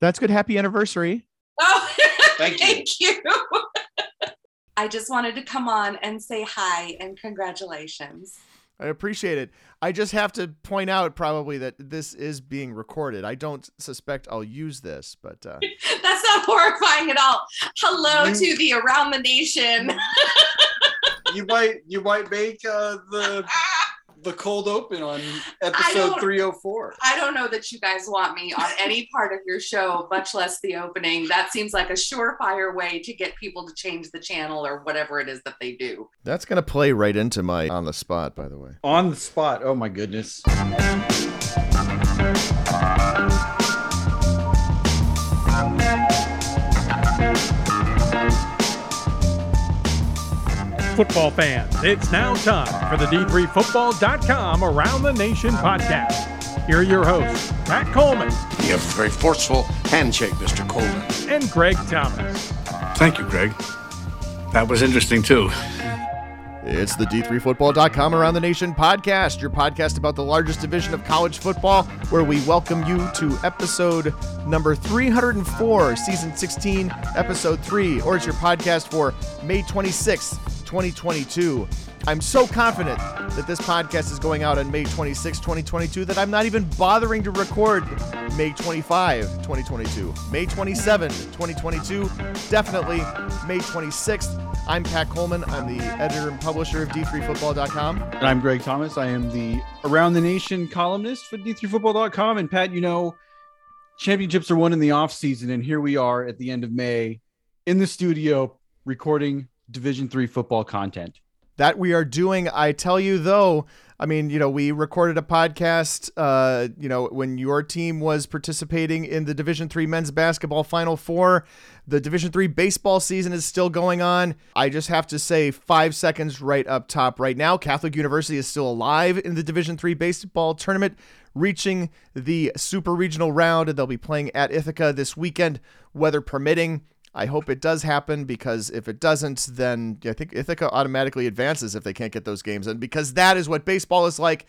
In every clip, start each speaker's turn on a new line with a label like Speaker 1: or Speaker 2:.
Speaker 1: That's good. Happy anniversary.
Speaker 2: Oh,
Speaker 3: Thank you.
Speaker 2: you. I just wanted to come on and say hi and congratulations.
Speaker 1: I appreciate it. I just have to point out probably that this is being recorded. I don't suspect I'll use this, but uh,
Speaker 2: That's not horrifying at all. Hello
Speaker 3: You-
Speaker 2: to the Around the Nation.
Speaker 3: You might you might make uh, the the cold open on episode
Speaker 2: don't-
Speaker 3: 304.
Speaker 2: I don't know that you guys want me on any part of your show, much less the opening. That seems like a surefire way to get people to change the channel or whatever it is that they do.
Speaker 1: that's gonna play right into my on the spot. By the way,
Speaker 3: On the spot. Oh my goodness.
Speaker 4: Football fans, it's now time for the D3Football.com Around the Nation podcast. Here are your hosts, Pat Coleman
Speaker 5: You have a very forceful handshake, Mr. Coleman.
Speaker 4: and Greg Thomas.
Speaker 6: Thank you, Greg. That was interesting too.
Speaker 1: it's the D3Football.com Around the Nation podcast, your podcast about the largest division of college football, where we welcome you to episode number 304, season 16, episode 3, or it's your podcast for May 26th, 2022. I'm so confident that this podcast is going out on May 26, 2022, that I'm not even bothering to record May 25, 2022. May 27, 2022, definitely May 26th. I'm Pat Coleman. I'm the editor and publisher of D3Football.com.
Speaker 3: And I'm Greg Thomas. I am the Around the Nation columnist for D3Football.com. And Pat, you know, championships are won in the off season, and here we are at the end of May in the studio recording Division Three football content.
Speaker 1: that we are doing. I tell you though, I mean, you know, we recorded a podcast, uh, you know, when your team was participating in the Division Three men's basketball Final Four. The Division Three baseball season is still going on. I just have to say, five seconds right up top, right now, Catholic University is still alive in the Division Three baseball tournament, reaching the super regional round, and they'll be playing at Ithaca this weekend, weather permitting. I hope it does happen because if it doesn't, then I think Ithaca automatically advances if they can't get those games in because that is what baseball is like.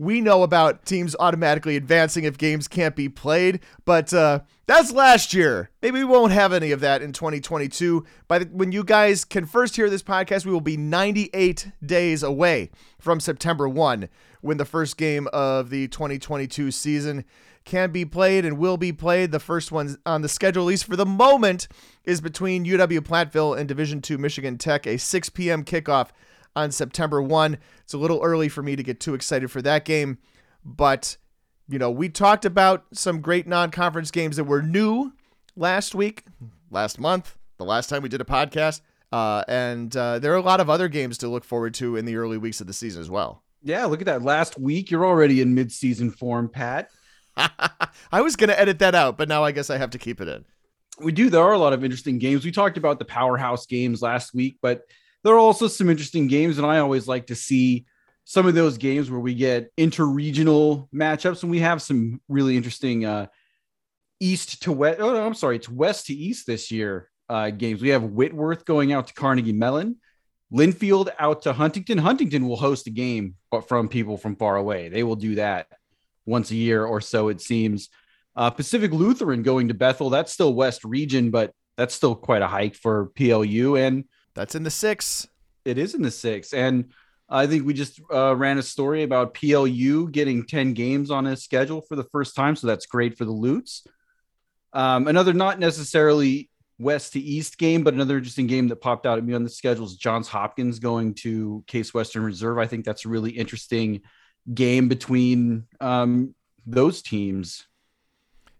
Speaker 1: We know about teams automatically advancing if games can't be played, but uh, that's last year. Maybe we won't have any of that in 2022. By the, when you guys can first hear this podcast, we will be 98 days away from September 1 when the first game of the 2022 season can be played and will be played. The first one on the schedule, at least for the moment, is between UW Platteville and Division II Michigan Tech, a 6 p.m. kickoff on September 1. It's a little early for me to get too excited for that game, but you know, we talked about some great non-conference games that were new last week, last month, the last time we did a podcast. Uh, and uh, there are a lot of other games to look forward to in the early weeks of the season as well.
Speaker 3: Yeah, look at that. Last week, you're already in mid-season form, Pat.
Speaker 1: I was going to edit that out, but now I guess I have to keep it in.
Speaker 3: we do. There are a lot of interesting games. We talked about the powerhouse games last week, but there are also some interesting games, and I always like to see some of those games where we get interregional matchups, and we have some really interesting uh, east to west. Oh, no, I'm sorry, it's west to east this year uh, games. We have Whitworth going out to Carnegie Mellon, Linfield out to Huntingdon. Huntingdon will host a game from people from far away. They will do that once a year or so, it seems. Uh, Pacific Lutheran going to Bethel. That's still West Region, but that's still quite a hike for PLU. And
Speaker 1: That's in the six.
Speaker 3: it is in the six. And I think we just uh, ran a story about PLU getting 10 games on his schedule for the first time. So that's great for the Lutes. Um, another not necessarily west to east game, but another interesting game that popped out at me on the schedule is Johns Hopkins going to Case Western Reserve. I think that's a really interesting game between um, those teams.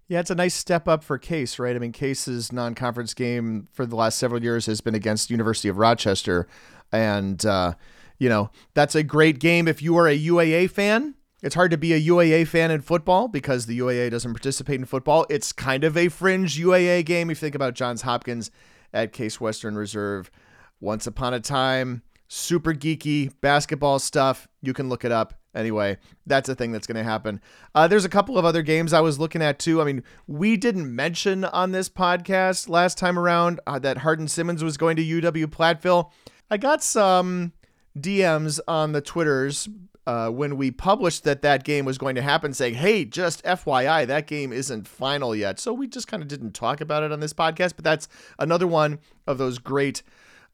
Speaker 1: Yeah, it's a nice step up for Case, right? I mean, Case's non-conference game for the last several years has been against University of Rochester, and uh, you know that's a great game if you are a UAA fan. It's hard to be a UAA fan in football because the UAA doesn't participate in football. It's kind of a fringe UAA game. If you think about Johns Hopkins at Case Western Reserve, once upon a time, super geeky basketball stuff. You can look it up. Anyway, that's a thing that's going to happen. Uh, there's a couple of other games I was looking at too. I mean, we didn't mention on this podcast last time around uh, that Hardin Simmons was going to UW Platteville. I got some DMs on the Twitters uh, when we published that that game was going to happen, saying, "Hey, just FYI, that game isn't final yet." So we just kind of didn't talk about it on this podcast, but that's another one of those great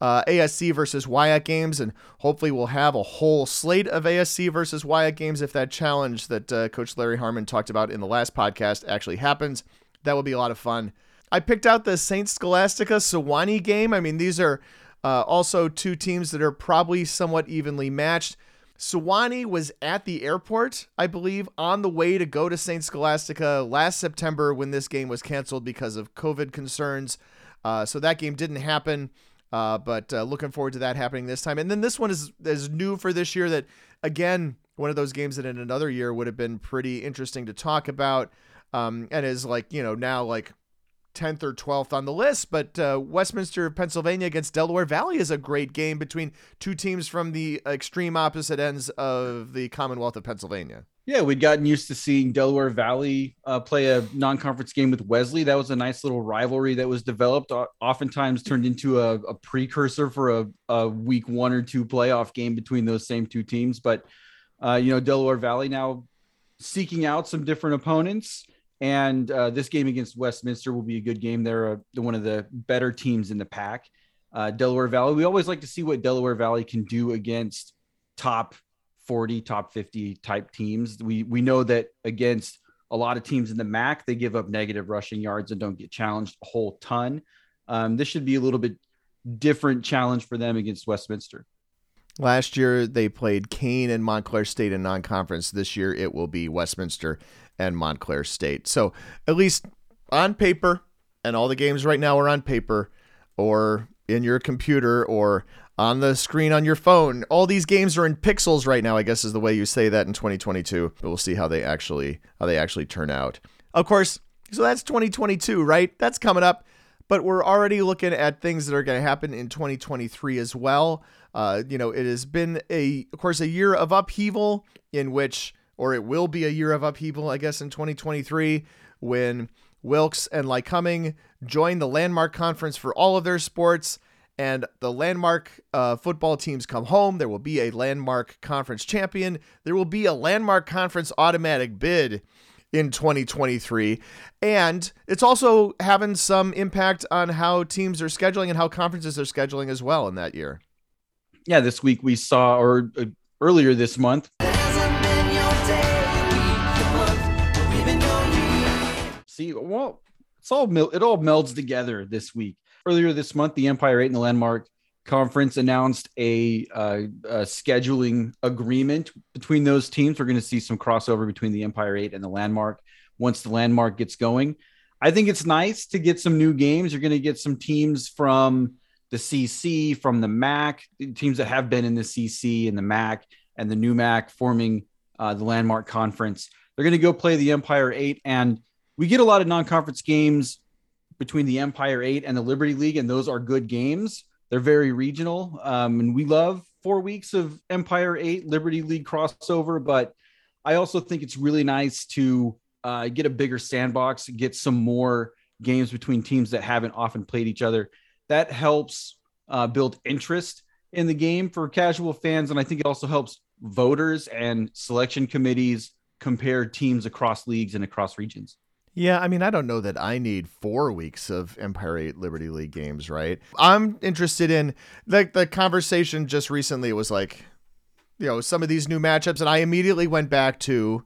Speaker 1: uh, ASC versus WIAC games, and hopefully we'll have a whole slate of ASC versus WIAC games if that challenge that uh, Coach Larry Harmon talked about in the last podcast actually happens. That will be a lot of fun. I picked out the Saint Scholastica Sewanee game. I mean, these are uh, also two teams that are probably somewhat evenly matched. Sewanee was at the airport, I believe, on the way to go to St. Scholastica last September when this game was canceled because of COVID concerns. Uh, so that game didn't happen, uh, but uh, looking forward to that happening this time. And then this one is is new for this year. That again, one of those games that in another year would have been pretty interesting to talk about, um, and is like you know now like 10th or 12th on the list, but uh, Westminster, Pennsylvania against Delaware Valley is a great game between two teams from the extreme opposite ends of the Commonwealth of Pennsylvania.
Speaker 3: Yeah, we'd gotten used to seeing Delaware Valley uh, play a non-conference game with Wesley. That was a nice little rivalry that was developed. Oftentimes turned into a, a precursor for a, a, week one or two playoff game between those same two teams. But uh, you know, Delaware Valley now seeking out some different opponents. And uh, this game against Westminster will be a good game. They're one of the better teams in the pack. Uh, Delaware Valley. We always like to see what Delaware Valley can do against top 40, top 50 type teams. We we know that against a lot of teams in the MAC, they give up negative rushing yards and don't get challenged a whole ton. Um, this should be a little bit different challenge for them against Westminster.
Speaker 1: Last year they played Kean and Montclair State in non-conference. This year it will be Westminster and Montclair State. So at least on paper, and all the games right now are on paper or in your computer or on the screen on your phone. All these games are in pixels right now, I guess is the way you say that in 2022. But we'll see how they actually how they actually turn out. Of course, so that's 2022, right? That's coming up. But we're already looking at things that are going to happen in 2023 as well. Uh, you know, it has been a, of course, a year of upheaval in which or it will be a year of upheaval, I guess, in 2023 when Wilkes and Lycoming join the Landmark Conference for all of their sports. And the landmark uh, football teams come home. There will be a landmark conference champion. There will be a landmark conference automatic bid in 2023. And it's also having some impact on how teams are scheduling and how conferences are scheduling as well in that year.
Speaker 3: Yeah, this week we saw, or uh, earlier this month, See, well, it's all it all melds together this week. Earlier this month, the Empire Eight and the Landmark Conference announced a, uh, a scheduling agreement between those teams. We're going to see some crossover between the Empire Eight and the Landmark once the Landmark gets going. I think it's nice to get some new games. You're going to get some teams from the CC, from the MAC, teams that have been in the CC and the MAC and the new MAC forming uh, the Landmark Conference. They're going to go play the Empire Eight and we get a lot of non-conference games between the Empire Eight and the Liberty League, and those are good games. They're very regional, um, and we love four weeks of Empire Eight Liberty League crossover. But I also think it's really nice to uh, get a bigger sandbox, get some more games between teams that haven't often played each other. That helps uh, build interest in the game for casual fans, and I think it also helps voters and selection committees compare teams across leagues and across regions.
Speaker 1: Yeah, I mean, I don't know that I need four weeks of Empire 8 Liberty League games, right? I'm interested in like the, conversation just recently was like, you know, some of these new matchups, and I immediately went back to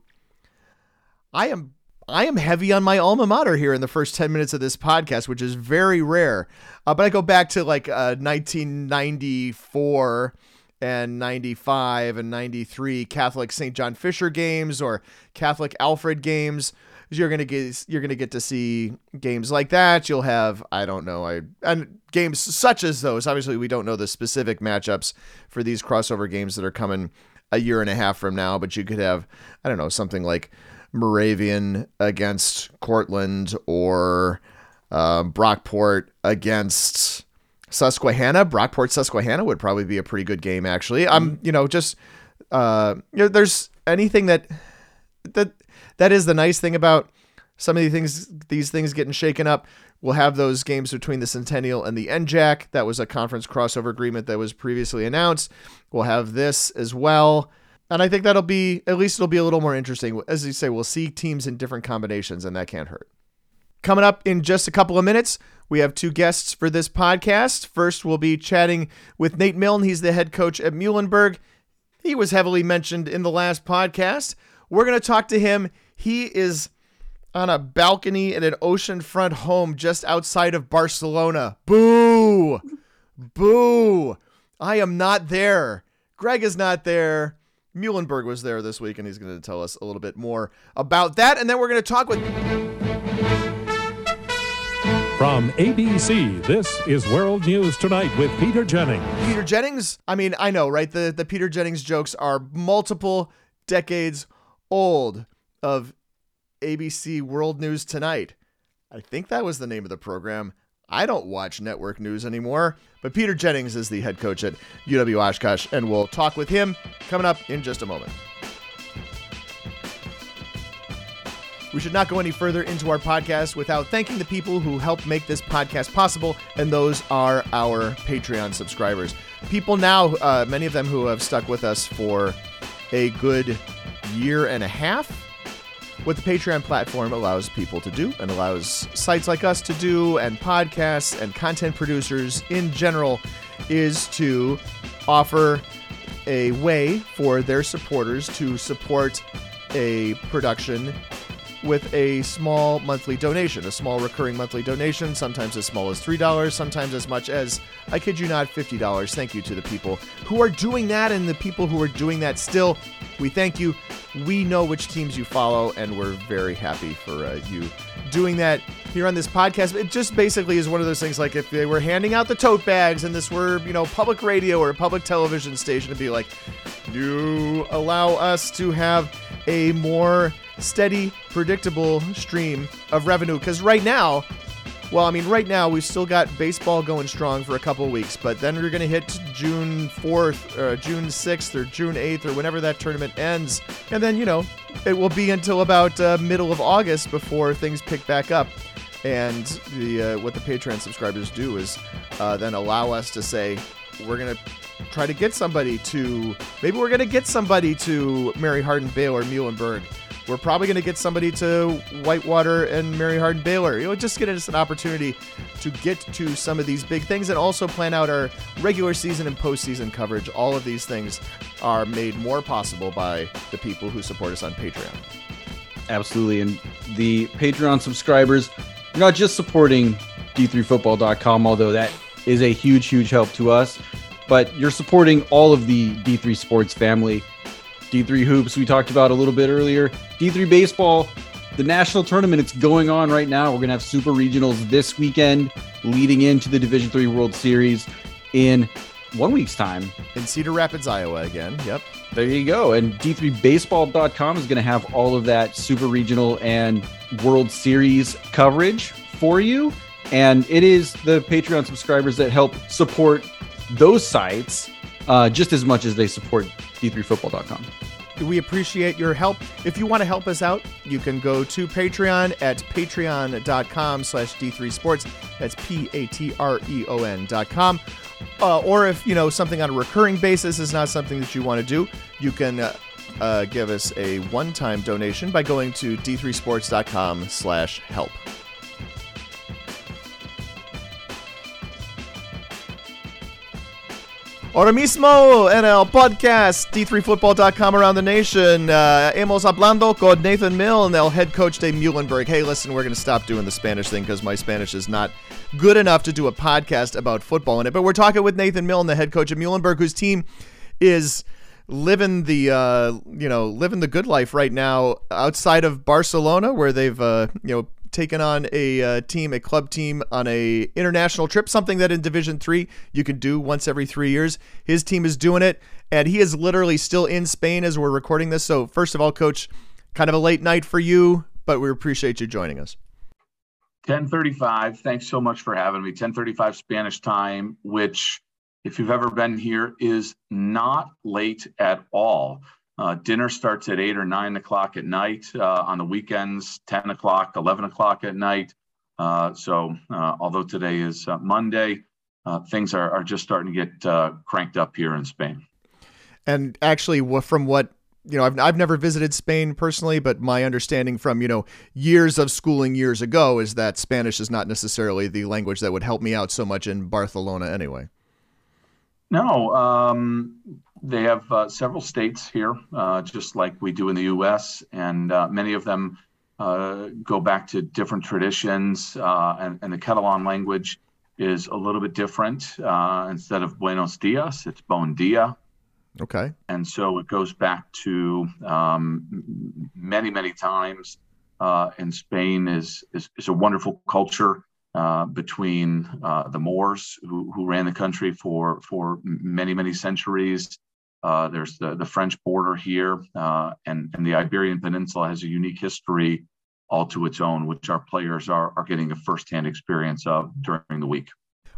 Speaker 1: I am I am heavy on my alma mater here in the first 10 minutes of this podcast, which is very rare. Uh, but I go back to like uh, 1994 and 95 and 93 Catholic St. John Fisher games or Catholic Alfred games you're gonna get you're gonna get to see games like that. You'll have I don't know I and games such as those. Obviously, we don't know the specific matchups for these crossover games that are coming a year and a half from now, but you could have I don't know something like Moravian against Cortland or uh, Brockport against Susquehanna. Brockport Susquehanna would probably be a pretty good game actually. I'm mm-hmm. you know just uh, you know there's anything that that that is the nice thing about some of these things these things getting shaken up. We'll have those games between the Centennial and the NJAC. That was a conference crossover agreement that was previously announced. We'll have this as well. And I think that'll be at least it'll be a little more interesting. As you say, we'll see teams in different combinations, and that can't hurt. Coming up in just a couple of minutes, we have two guests for this podcast. First, we'll be chatting with Nate Milne. He's the head coach at Muhlenberg. He was heavily mentioned in the last podcast. We're going to talk to him. He is on a balcony in an oceanfront home just outside of Barcelona. Boo! Boo! I am not there. Greg is not there. Muhlenberg was there this week, and he's going to tell us a little bit more about that. And then we're going to talk with.
Speaker 4: From ABC, this is World News Tonight with Peter Jennings.
Speaker 1: Peter Jennings. I mean, I know, right? The the Peter Jennings jokes are multiple decades old of ABC World News Tonight. I think that was the name of the program. I don't watch network news anymore, but Peter Jennings is the head coach at UW Oshkosh, and we'll talk with him coming up in just a moment. We should not go any further into our podcast without thanking the people who help make this podcast possible, and those are our Patreon subscribers. People now, uh, many of them who have stuck with us for a good year and a half. What the Patreon platform allows people to do, and allows sites like us to do, and podcasts and content producers in general, is to offer a way for their supporters to support a production with a small monthly donation, a small recurring monthly donation, sometimes as small as $3, sometimes as much as, I kid you not, $50. Thank you to the people who are doing that and the people who are doing that still. We thank you. We know which teams you follow, and we're very happy for uh, you doing that here on this podcast. It just basically is one of those things like if they were handing out the tote bags and this were, you know, public radio or a public television station to be like, you allow us to have a more steady, predictable stream of revenue. Because right now, well, I mean, right now we've still got baseball going strong for a couple weeks, but then we're going to hit June 4th, or June 6th, or June 8th, or whenever that tournament ends. And then, you know, it will be until about uh, middle of August before things pick back up. And the uh, what the Patreon subscribers do is uh, then allow us to say, we're going to try to get somebody to, maybe we're going to get somebody to Mary Hardin Baylor Muhlenberg we're probably going to get somebody to Whitewater and Mary Hardin Baylor. You know, just get us an opportunity to get to some of these big things and also plan out our regular season and postseason coverage. All of these things are made more possible by the people who support us on Patreon.
Speaker 3: Absolutely. And the Patreon subscribers, you're not just supporting D3Football.com, although that is a huge, huge help to us, but you're supporting all of the D3 Sports family. D3 Hoops, we talked about a little bit earlier. D3 Baseball, the national tournament, it's going on right now. We're going to have super regionals this weekend leading into the Division 3 World Series in one week's time.
Speaker 1: In Cedar Rapids, Iowa again. Yep.
Speaker 3: There you go. And D3Baseball.com is going to have all of that super regional and World Series coverage for you. And it is the Patreon subscribers that help support those sites uh, just as much as they support D3Football.com.
Speaker 1: We appreciate your help. If you want to help us out, you can go to Patreon at patreon.com slash D3Sports. That's P-A-T-R-E-O-N dot com. Uh, or if, you know, something on a recurring basis is not something that you want to do, you can uh, uh, give us a one-time donation by going to D3Sports.com slash help. Ahora mismo en el podcast D3Football.com around the nation, uh, hemos hablando con Nathan Milne, el head coach de Muhlenberg. Hey, listen, we're going to stop doing the Spanish thing because my Spanish is not good enough to do a podcast about football in it. But we're talking with Nathan Milne, the head coach of Muhlenberg, whose team is living the uh, you know living the good life right now outside of Barcelona, where they've uh, you know taken on a uh, team, a club team, on a international trip. Something that in Division Three you can do once every three years. His team is doing it, and he is literally still in Spain as we're recording this. So first of all, Coach, kind of a late night for you, but we appreciate you joining us.
Speaker 7: 1035 thanks so much for having me 1035 spanish time which if you've ever been here is not late at all Uh, dinner starts at eight or nine o'clock at night. Uh, on the weekends, 10 o'clock, 11 o'clock at night. Uh, so, uh, although today is uh, Monday, uh, things are, are just starting to get cranked up here in Spain.
Speaker 1: And actually, from what you know, I've, I've never visited Spain personally, but my understanding from, you know, years of schooling years ago is that Spanish is not necessarily the language that would help me out so much in Barcelona anyway.
Speaker 7: No, um, they have uh, several states here, uh, just like we do in the U.S., and uh, many of them uh, go back to different traditions. Uh, and, and, the Catalan language is a little bit different. Uh, instead of Buenos Dias, it's Bon Dia.
Speaker 1: Okay.
Speaker 7: And so it goes back to um, many, many times and Spain is, is, is a wonderful culture. Uh, between uh, the Moors, who, who ran the country for for many many centuries. Uh, there's the, the French border here, uh, and and the Iberian Peninsula has a unique history all to its own, which our players are are getting a firsthand experience of during the week.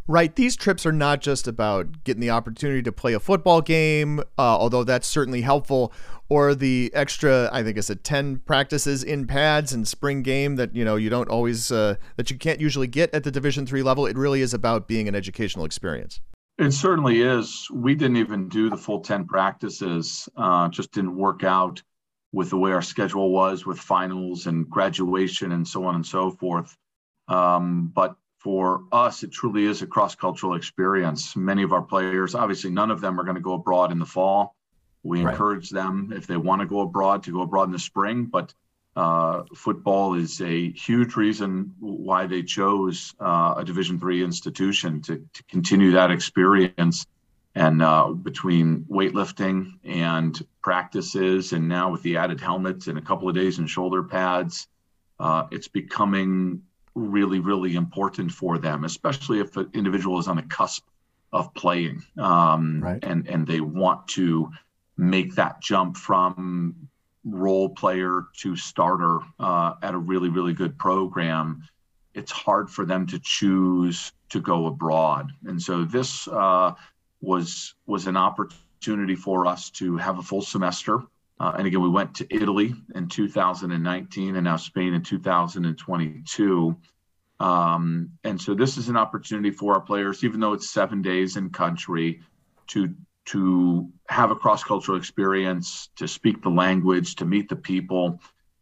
Speaker 1: Right. These trips are not just about getting the opportunity to play a football game, uh, although that's certainly helpful, or the extra, I think it's a 10 practices in pads and spring game that, you know, you don't always, uh, that you can't usually get at the Division three level. It really is about being an educational experience.
Speaker 7: It certainly is. We didn't even do the full 10 practices, uh, just didn't work out with the way our schedule was with finals and graduation and so on and so forth. Um, but for us, it truly is a cross cultural experience. Many of our players, obviously, none of them are going to go abroad in the fall. We right. encourage them if they want to go abroad to go abroad in the spring, but uh, football is a huge reason why they chose uh, a Division three institution to, to continue that experience. And uh, between weightlifting and practices, and now with the added helmets and a couple of days in shoulder pads, uh, it's becoming really, really important for them, especially if an individual is on the cusp of playing um, right. and, and they want to make that jump from role player to starter uh, at a really, really good program. It's hard for them to choose to go abroad. And so this uh, was was an opportunity for us to have a full semester. Uh, and again, we went to Italy in 2019 and now Spain in 2022. Um, and so this is an opportunity for our players, even though it's seven days in country, to to have a cross cultural experience, to speak the language, to meet the people,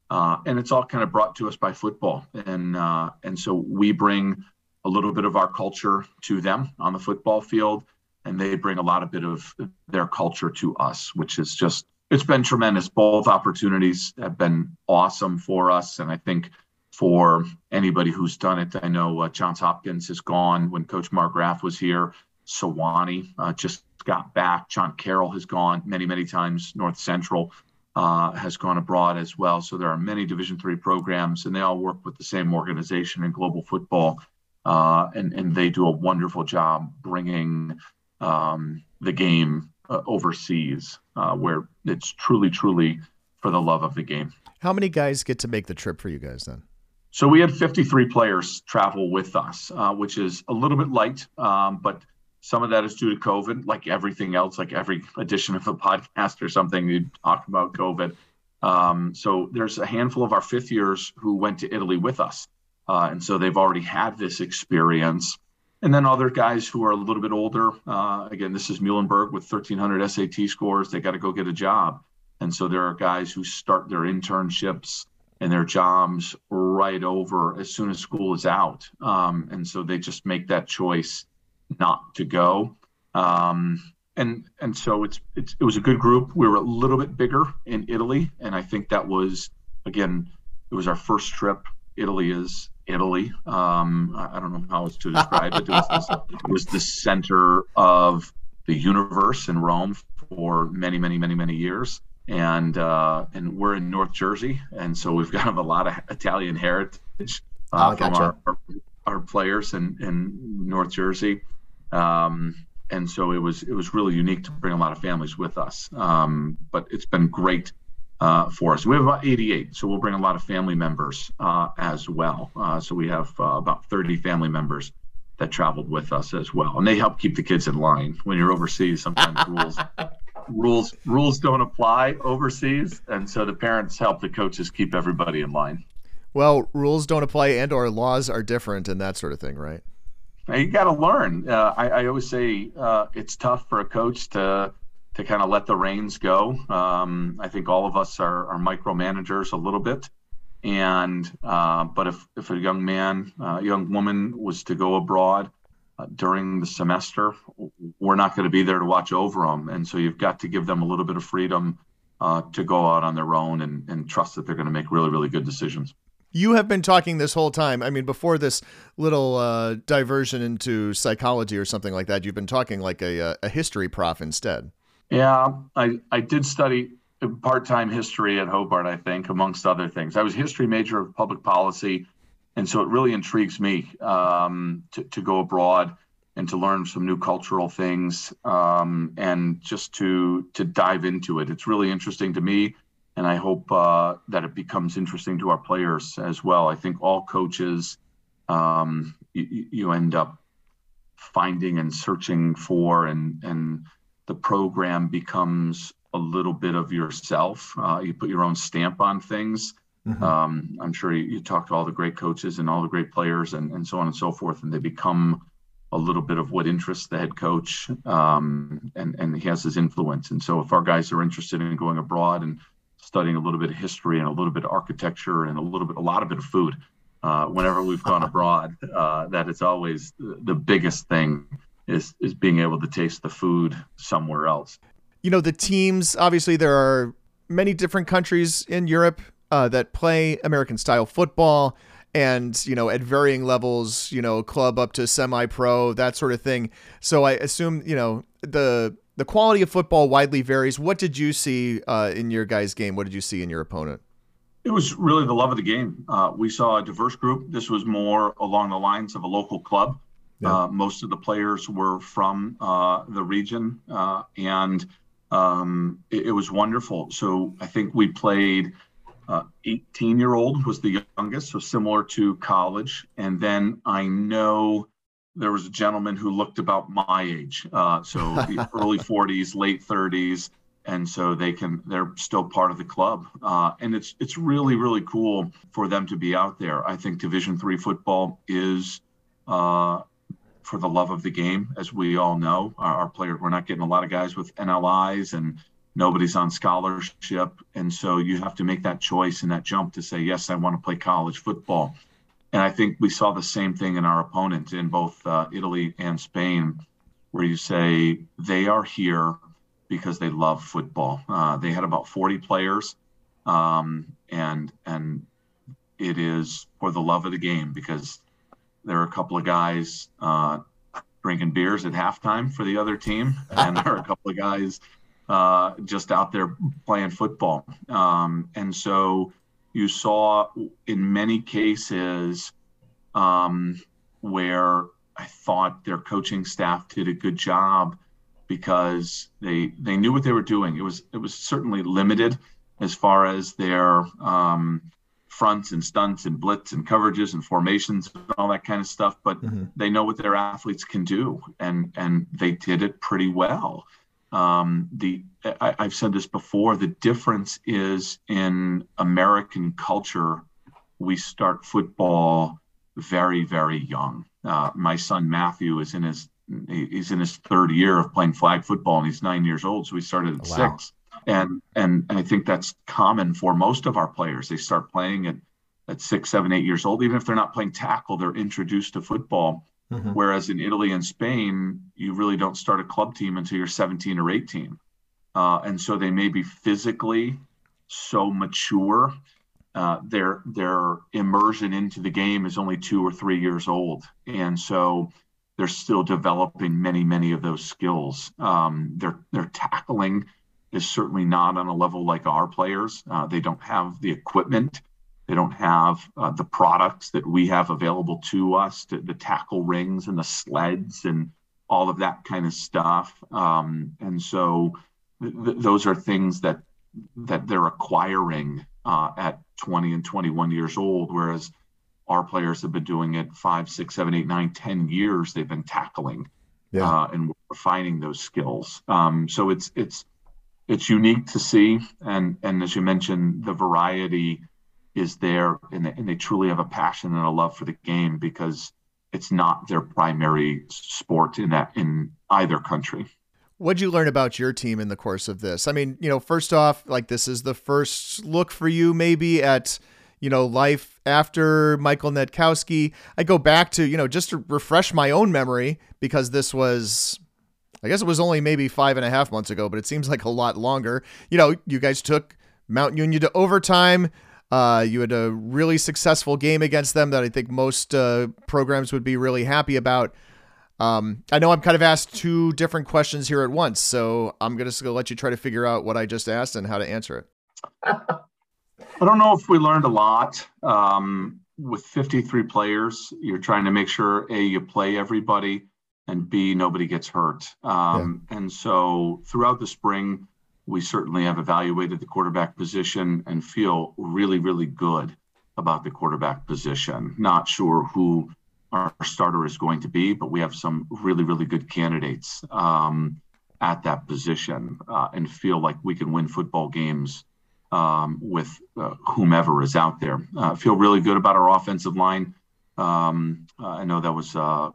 Speaker 7: uh, and it's all kind of brought to us by football. And uh, and so we bring a little bit of our culture to them on the football field, and they bring a lot of bit of their culture to us, which is just it's been tremendous. Both opportunities have been awesome for us, and I think for anybody who's done it. I know uh, Johns Hopkins is gone when Coach Margraff was here. Sewanee uh, just got back. John Carroll has gone many, many times. North Central uh, has gone abroad as well. So there are many Division three programs, and they all work with the same organization in global football, uh, and and they do a wonderful job bringing um, the game uh, overseas, uh, where it's truly, truly for the love of the game.
Speaker 1: How many guys get to make the trip for you guys then?
Speaker 7: So we had 53 players travel with us, uh, which is a little bit light, um, but some of that is due to COVID, like everything else, like every edition of a podcast or something, you talk about COVID. Um, so there's a handful of our fifth years who went to Italy with us. Uh, and so they've already had this experience. And then other guys who are a little bit older. Uh, again, this is Muhlenberg with 1,300 SAT scores. They got to go get a job. And so there are guys who start their internships and their jobs right over as soon as school is out. Um, and so they just make that choice not to go. Um, and and so it's, it's it was a good group. We were a little bit bigger in Italy, and I think that was again it was our first trip. Italy is Italy. Um, I, don't know how else to describe it. It was, this, it was the center of the universe in Rome for many, many, many, many years and uh, and we're in North Jersey, and so we've got a lot of Italian heritage uh, oh, from our, our, our players in in North Jersey, um, and so it was it was really unique to bring a lot of families with us. Um, but it's been great uh, for us. We have about 88, so we'll bring a lot of family members uh, as well. Uh, so we have uh, about 30 family members that traveled with us as well, and they help keep the kids in line. When you're overseas, sometimes rules rules rules don't apply overseas, and so the parents help the coaches keep everybody in line.
Speaker 1: Well, rules don't apply and or laws are different and that sort of thing, right?
Speaker 7: Now, you got to learn. Uh, I, I, always say uh, it's tough for a coach to to kind of let the reins go. Um, I think all of us are, are micromanagers a little bit, and uh, but if if a young man, a uh, young woman was to go abroad uh, during the semester, we're not going to be there to watch over them, and so you've got to give them a little bit of freedom uh, to go out on their own and, and trust that they're going to make really really good decisions.
Speaker 1: You have been talking this whole time. I mean, before this little uh, diversion into psychology or something like that, you've been talking like a, uh, a history prof instead.
Speaker 7: Yeah, I, I did study part-time history at Hobart, I think, amongst other things. I was history major of public policy, and so it really intrigues me um, to, to go abroad and to learn some new cultural things um, and just to to dive into it. It's really interesting to me and I hope uh, that it becomes interesting to our players as well. I think all coaches, um, you, you, end up finding and searching for, and and the program becomes a little bit of yourself. Uh, you put your own stamp on things. Mm-hmm. Um, I'm sure you, you, talk to all the great coaches and all the great players, and and so on and so forth, and they become a little bit of what interests the head coach, um, and and he has his influence. And so, if our guys are interested in going abroad and studying a little bit of history and a little bit of architecture and a little bit, a lot of bit of food. Uh, whenever we've gone abroad, uh, it's always the biggest thing is is being able to taste the food somewhere else.
Speaker 1: You know, the teams. Obviously, there are many different countries in Europe uh, that play American style football, and you know, at varying levels, you know, club up to semi-pro, that sort of thing. So I assume you know the the quality of football widely varies. What did you see uh, in your guys' game? What did you see in your opponent?
Speaker 7: It was really the love of the game. Uh, we saw a diverse group. This was more along the lines of a local club. Yeah. Uh, most of the players were from uh, the region, uh, and um, it, it, was wonderful. So I think we played. 18 year old was the youngest, so similar to college. And then I know there was a gentleman who looked about my age, uh, so early 40s, late 30s, and so they can they're still part of the club, uh, and it's it's really really cool for them to be out there. I think Division three football is. Uh, for the love of the game, as we all know, our, our players, we're not getting a lot of guys with NLIs and nobody's on scholarship. And so you have to make that choice and that jump to say, yes, I want to play college football. And I think we saw the same thing in our opponent in both uh, Italy and Spain, where you say they are here because they love football. Uh, they had about 40 players, um, and and it is for the love of the game because there are a couple of guys uh, drinking beers at halftime for the other team, and there are a couple of guys uh, just out there playing football. Um, and so you saw in many cases um, where I thought their coaching staff did a good job because they they knew what they were doing. It was it was certainly limited as far as their um, fronts and stunts and blitz and coverages and formations and all that kind of stuff. But mm-hmm. they know what their athletes can do, and and they did it pretty well. Um, the I, I've said this before. The difference is in American culture. We start football very very young. Uh, my son Matthew is in his he's in his third year of playing flag football and he's nine years old. So we started at wow. six, and and I think that's common for most of our players. They start playing at at six, seven, eight years old. Even if they're not playing tackle, they're introduced to football Mm-hmm. Whereas in Italy and Spain, you really don't start a club team until you're 17 or 18. Uh, and so they may be physically so mature. Uh, their their immersion into the game is only two or three years old, and so they're still developing many many of those skills. Um, their their tackling is certainly not on a level like our players. Uh, they don't have the equipment they don't have uh, the products that we have available to us, to, the tackle rings and the sleds and all of that kind of stuff. Um, and so th- those are things that that they're acquiring uh, at 20 and 21 years old, whereas our players have been doing it five, six, seven, eight, nine, ten years. They've been tackling yeah. uh, and refining those skills. Um, so it's it's it's unique to see, and and as you mentioned, the variety is there, and they, and they truly have a passion and a love for the game because it's not their primary sport in that in either country.
Speaker 1: What'd you learn about your team in the course of this? I mean, you know, first off, like this is the first look for you maybe at, you know, life after Michael Hnatkowsky. I go back to, you know, just to refresh my own memory because this was, I guess it was only maybe five and a half months ago, but it seems like a lot longer. You know, you guys took Mount Union to overtime. Uh, you had a really successful game against them that I think most uh, programs would be really happy about. Um, I know I'm kind of asked two different questions here at once, so I'm going to let you try to figure out what I just asked and how to answer it.
Speaker 7: I don't know if we learned a lot. Um, with 53 players, you're trying to make sure A, you play everybody, and B, nobody gets hurt. Um, yeah. And so throughout the spring, we certainly have evaluated the quarterback position and feel really, really good about the quarterback position. Not sure who our starter is going to be, but we have some really, really good candidates um, at that position uh, and feel like we can win football games um, with uh, whomever is out there. Uh, feel really good about our offensive line. Um, I know that was, uh,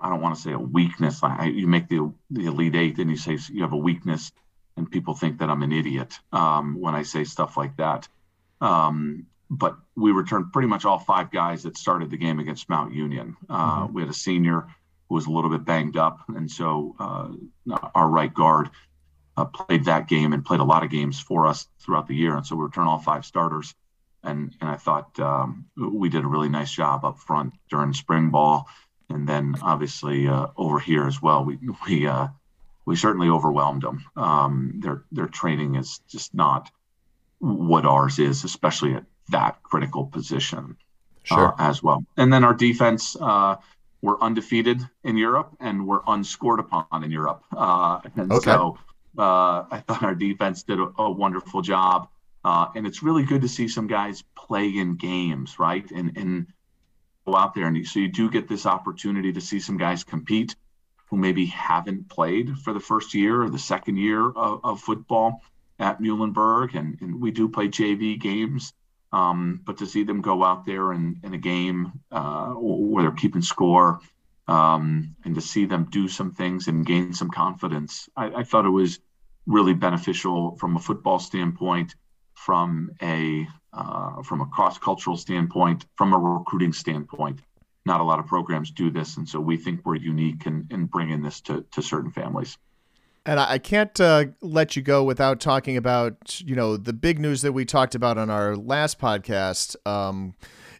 Speaker 7: I don't want to say a weakness. I, you make the, the Elite Eight and you say you have a weakness, and people think that I'm an idiot um, when I say stuff like that. Um, but we returned pretty much all five guys that started the game against Mount Union. Uh, mm-hmm. We had a senior who was a little bit banged up, and so uh, our right guard uh, played that game and played a lot of games for us throughout the year. And so we returned all five starters, and and I thought um, we did a really nice job up front during spring ball, and then obviously uh, over here as well. We we uh, we certainly overwhelmed them. Um, their their training is just not what ours is, especially at that critical position uh, sure. uh, as well. And then our defense, uh, we're undefeated in Europe and we're unscored upon in Europe. Uh, and okay. so uh, I thought our defense did a, a wonderful job. Uh, and it's really good to see some guys play in games, right? And, and go out there. And you, so you do get this opportunity to see some guys compete who maybe haven't played for the first year or the second year of, of football at Muhlenberg. And, and we do play JV games um, but to see them go out there in, in a game uh, where they're keeping score um, and to see them do some things and gain some confidence, I, I thought it was really beneficial from a football standpoint, from a uh, from a cross cultural standpoint, from a recruiting standpoint. Not a lot of programs do this, and so we think we're unique in, in bringing this to, to certain families.
Speaker 1: And I can't uh, let you go without talking about, you know, the big news that we talked about on our last podcast, um,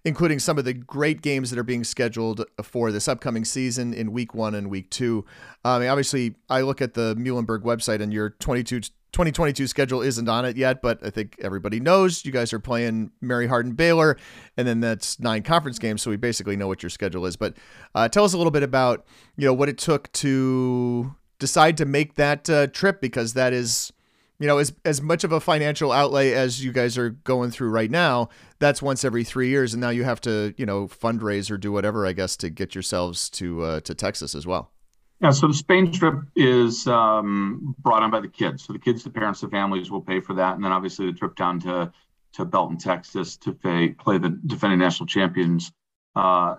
Speaker 1: including some of the great games that are being scheduled for this upcoming season in week one and week two. Mean, obviously, I look at the Muhlenberg website and your 22, 2022 schedule isn't on it yet, but I think everybody knows you guys are playing Mary Hardin Baylor, and then that's nine conference games, so we basically know what your schedule is. But uh, tell us a little bit about, you know, what it took to decide to make that uh, trip because that is you know as as much of a financial outlay as you guys are going through right now that's once every 3 years and now you have to you know fundraise or do whatever i guess to get yourselves to uh, to texas as well
Speaker 7: yeah so the spain trip is um, brought on by the kids so the kids the parents the families will pay for that and then obviously the trip down to to belton texas to pay, play the defending national champions uh,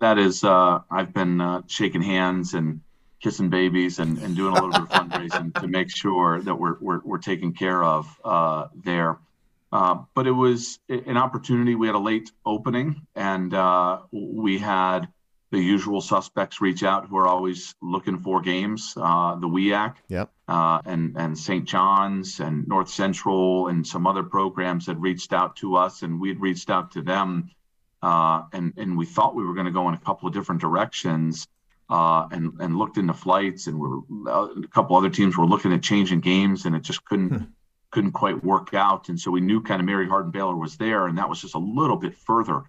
Speaker 7: that is uh, i've been uh, shaking hands and kissing babies and, and doing a little bit of fundraising to make sure that we're, we're, we're taken care of uh, there. Uh, but it was an opportunity. We had a late opening, and uh, we had the usual suspects reach out who are always looking for games. Uh, the WIAC,
Speaker 1: yep.
Speaker 7: Uh, and and St. John's and North Central and some other programs had reached out to us, and we'd reached out to them, uh, and and we thought we were going to go in a couple of different directions uh, and and looked into flights, and we're uh, a couple other teams were looking at changing games, and it just couldn't hmm. couldn't quite work out. And so we knew kind of Mary Hardin Baylor was there, and that was just a little bit further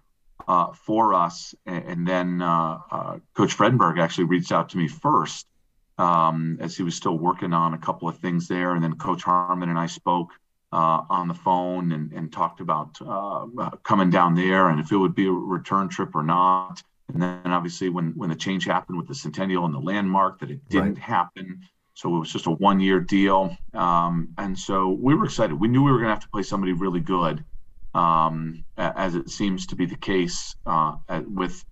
Speaker 7: uh, for us. And, and then uh, uh, Coach Fredenburg actually reached out to me first um, as he was still working on a couple of things there, and then Coach Harmon and I spoke. Uh, on the phone and, and talked about coming down there and if it would be a return trip or not. And then obviously when when the change happened with the Centennial and the landmark that it didn't right. happen. So it was just a one year deal. Um, and so we were excited. We knew we were going to have to play somebody really good, um, as it seems to be the case uh, with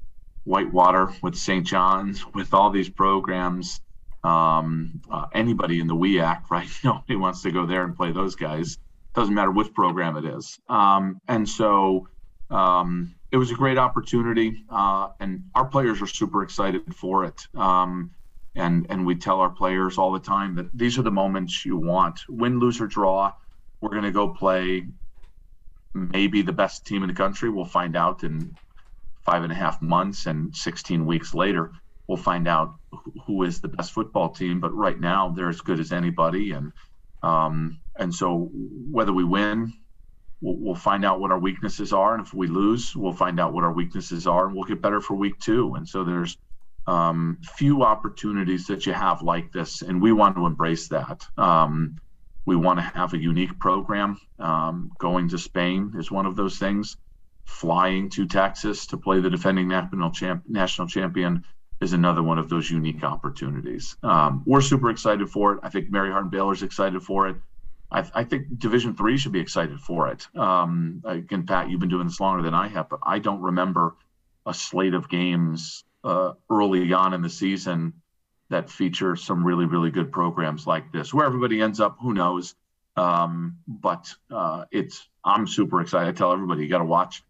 Speaker 7: Whitewater, with St. John's, with all these programs. Um, uh, anybody in the WIAC, right? Nobody wants to go there and play those guys. Doesn't matter which program it is. Um, and so um, it was a great opportunity, uh, and our players are super excited for it. Um, and and we tell our players all the time that these are the moments you want win lose or draw we're going to go play maybe the best team in the country. We'll find out in five and a half months and 16 weeks later we'll find out who is the best football team. But right now they're as good as anybody and um, and so whether we win we'll, we'll find out what our weaknesses are and if we lose we'll find out what our weaknesses are and we'll get better for week two. And so there's um, few opportunities that you have like this, and we want to embrace that. Um, we want to have a unique program. Um, going to Spain is one of those things. Flying to Texas to play the defending national, champ- national champion is another one of those unique opportunities. Um, we're super excited for it. I think Mary Hardin Baylor's excited for it. I, I, think Division Three should be excited for it. Um, again, Pat, you've been doing this longer than I have, but I don't remember a slate of games uh, early on in the season that feature some really really good programs like this. Where everybody ends up, who knows? Um, but uh, it's I'm super excited. I tell everybody you got to watch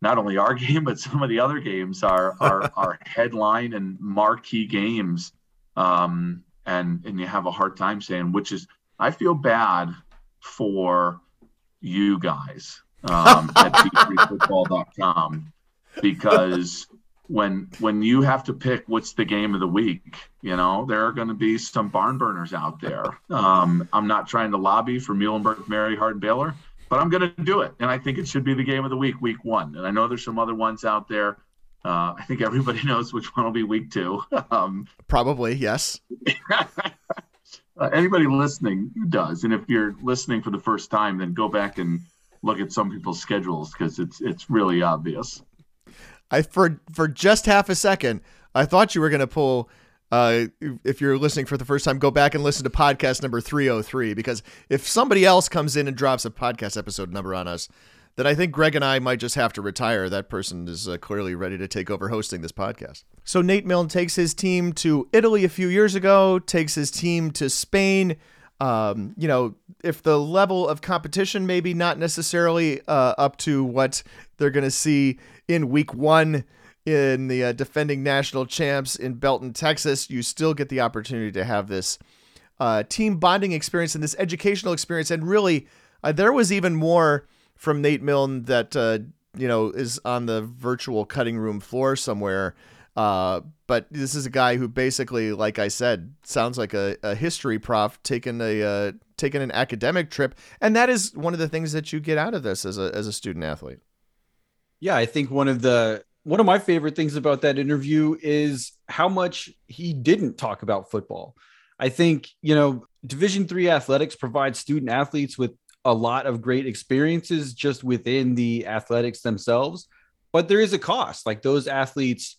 Speaker 7: not only our game but some of the other games are are, are headline and marquee games. Um, and and you have a hard time saying which is I feel bad for you guys um, at d3football.com because when when you have to pick what's the game of the week, you know, there are going to be some barn burners out there. Um, I'm not trying to lobby for Muhlenberg, Mary Hardin Baylor, but I'm going to do it, and I think it should be the game of the week, week one. And I know there's some other ones out there. Uh, I think everybody knows which one will be week two. Um,
Speaker 1: Probably, yes.
Speaker 7: uh, anybody listening does, and if you're listening for the first time, then go back and look at some people's schedules because it's it's really obvious.
Speaker 1: I for for just half a second, I thought you were going to pull. Uh, if you're listening for the first time, go back and listen to podcast number 303 because if somebody else comes in and drops a podcast episode number on us, then I think Greg and I might just have to retire. That person is uh, clearly ready to take over hosting this podcast. So Nate Milne takes his team to Italy a few years ago, takes his team to Spain. Um, you know, if the level of competition maybe not necessarily uh, up to what they're going to see in week one in the uh, defending national champs in Belton, Texas, you still get the opportunity to have this uh, team bonding experience and this educational experience. And really, uh, there was even more from Nate Milne that, uh, you know, is on the virtual cutting room floor somewhere. Uh, but this is a guy who basically, like I said, sounds like a, a history prof taking a uh, taking an academic trip, and that is one of the things that you get out of this as a as a student athlete.
Speaker 3: Yeah, I think one of the one of my favorite things about that interview is how much he didn't talk about football. I think, you know, Division 3 athletics provides student athletes with a lot of great experiences just within the athletics themselves, but there is a cost. Like those athletes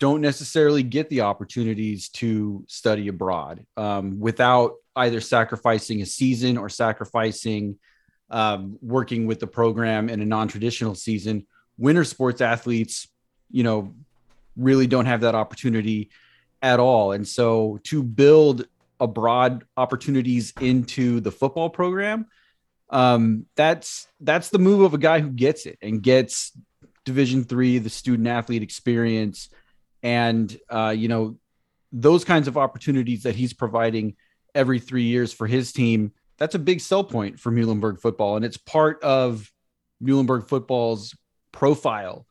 Speaker 3: don't necessarily get the opportunities to study abroad um, without either sacrificing a season or sacrificing um, working with the program in a non-traditional season winter sports athletes, you know, really don't have that opportunity at all. And so to build a broad opportunities into the football program, um, that's that's the move of a guy who gets it and gets Division three, the student athlete experience, and uh, you know those kinds of opportunities that he's providing every three years for his team. That's a big sell point for Muhlenberg football, and it's part of Muhlenberg football's profile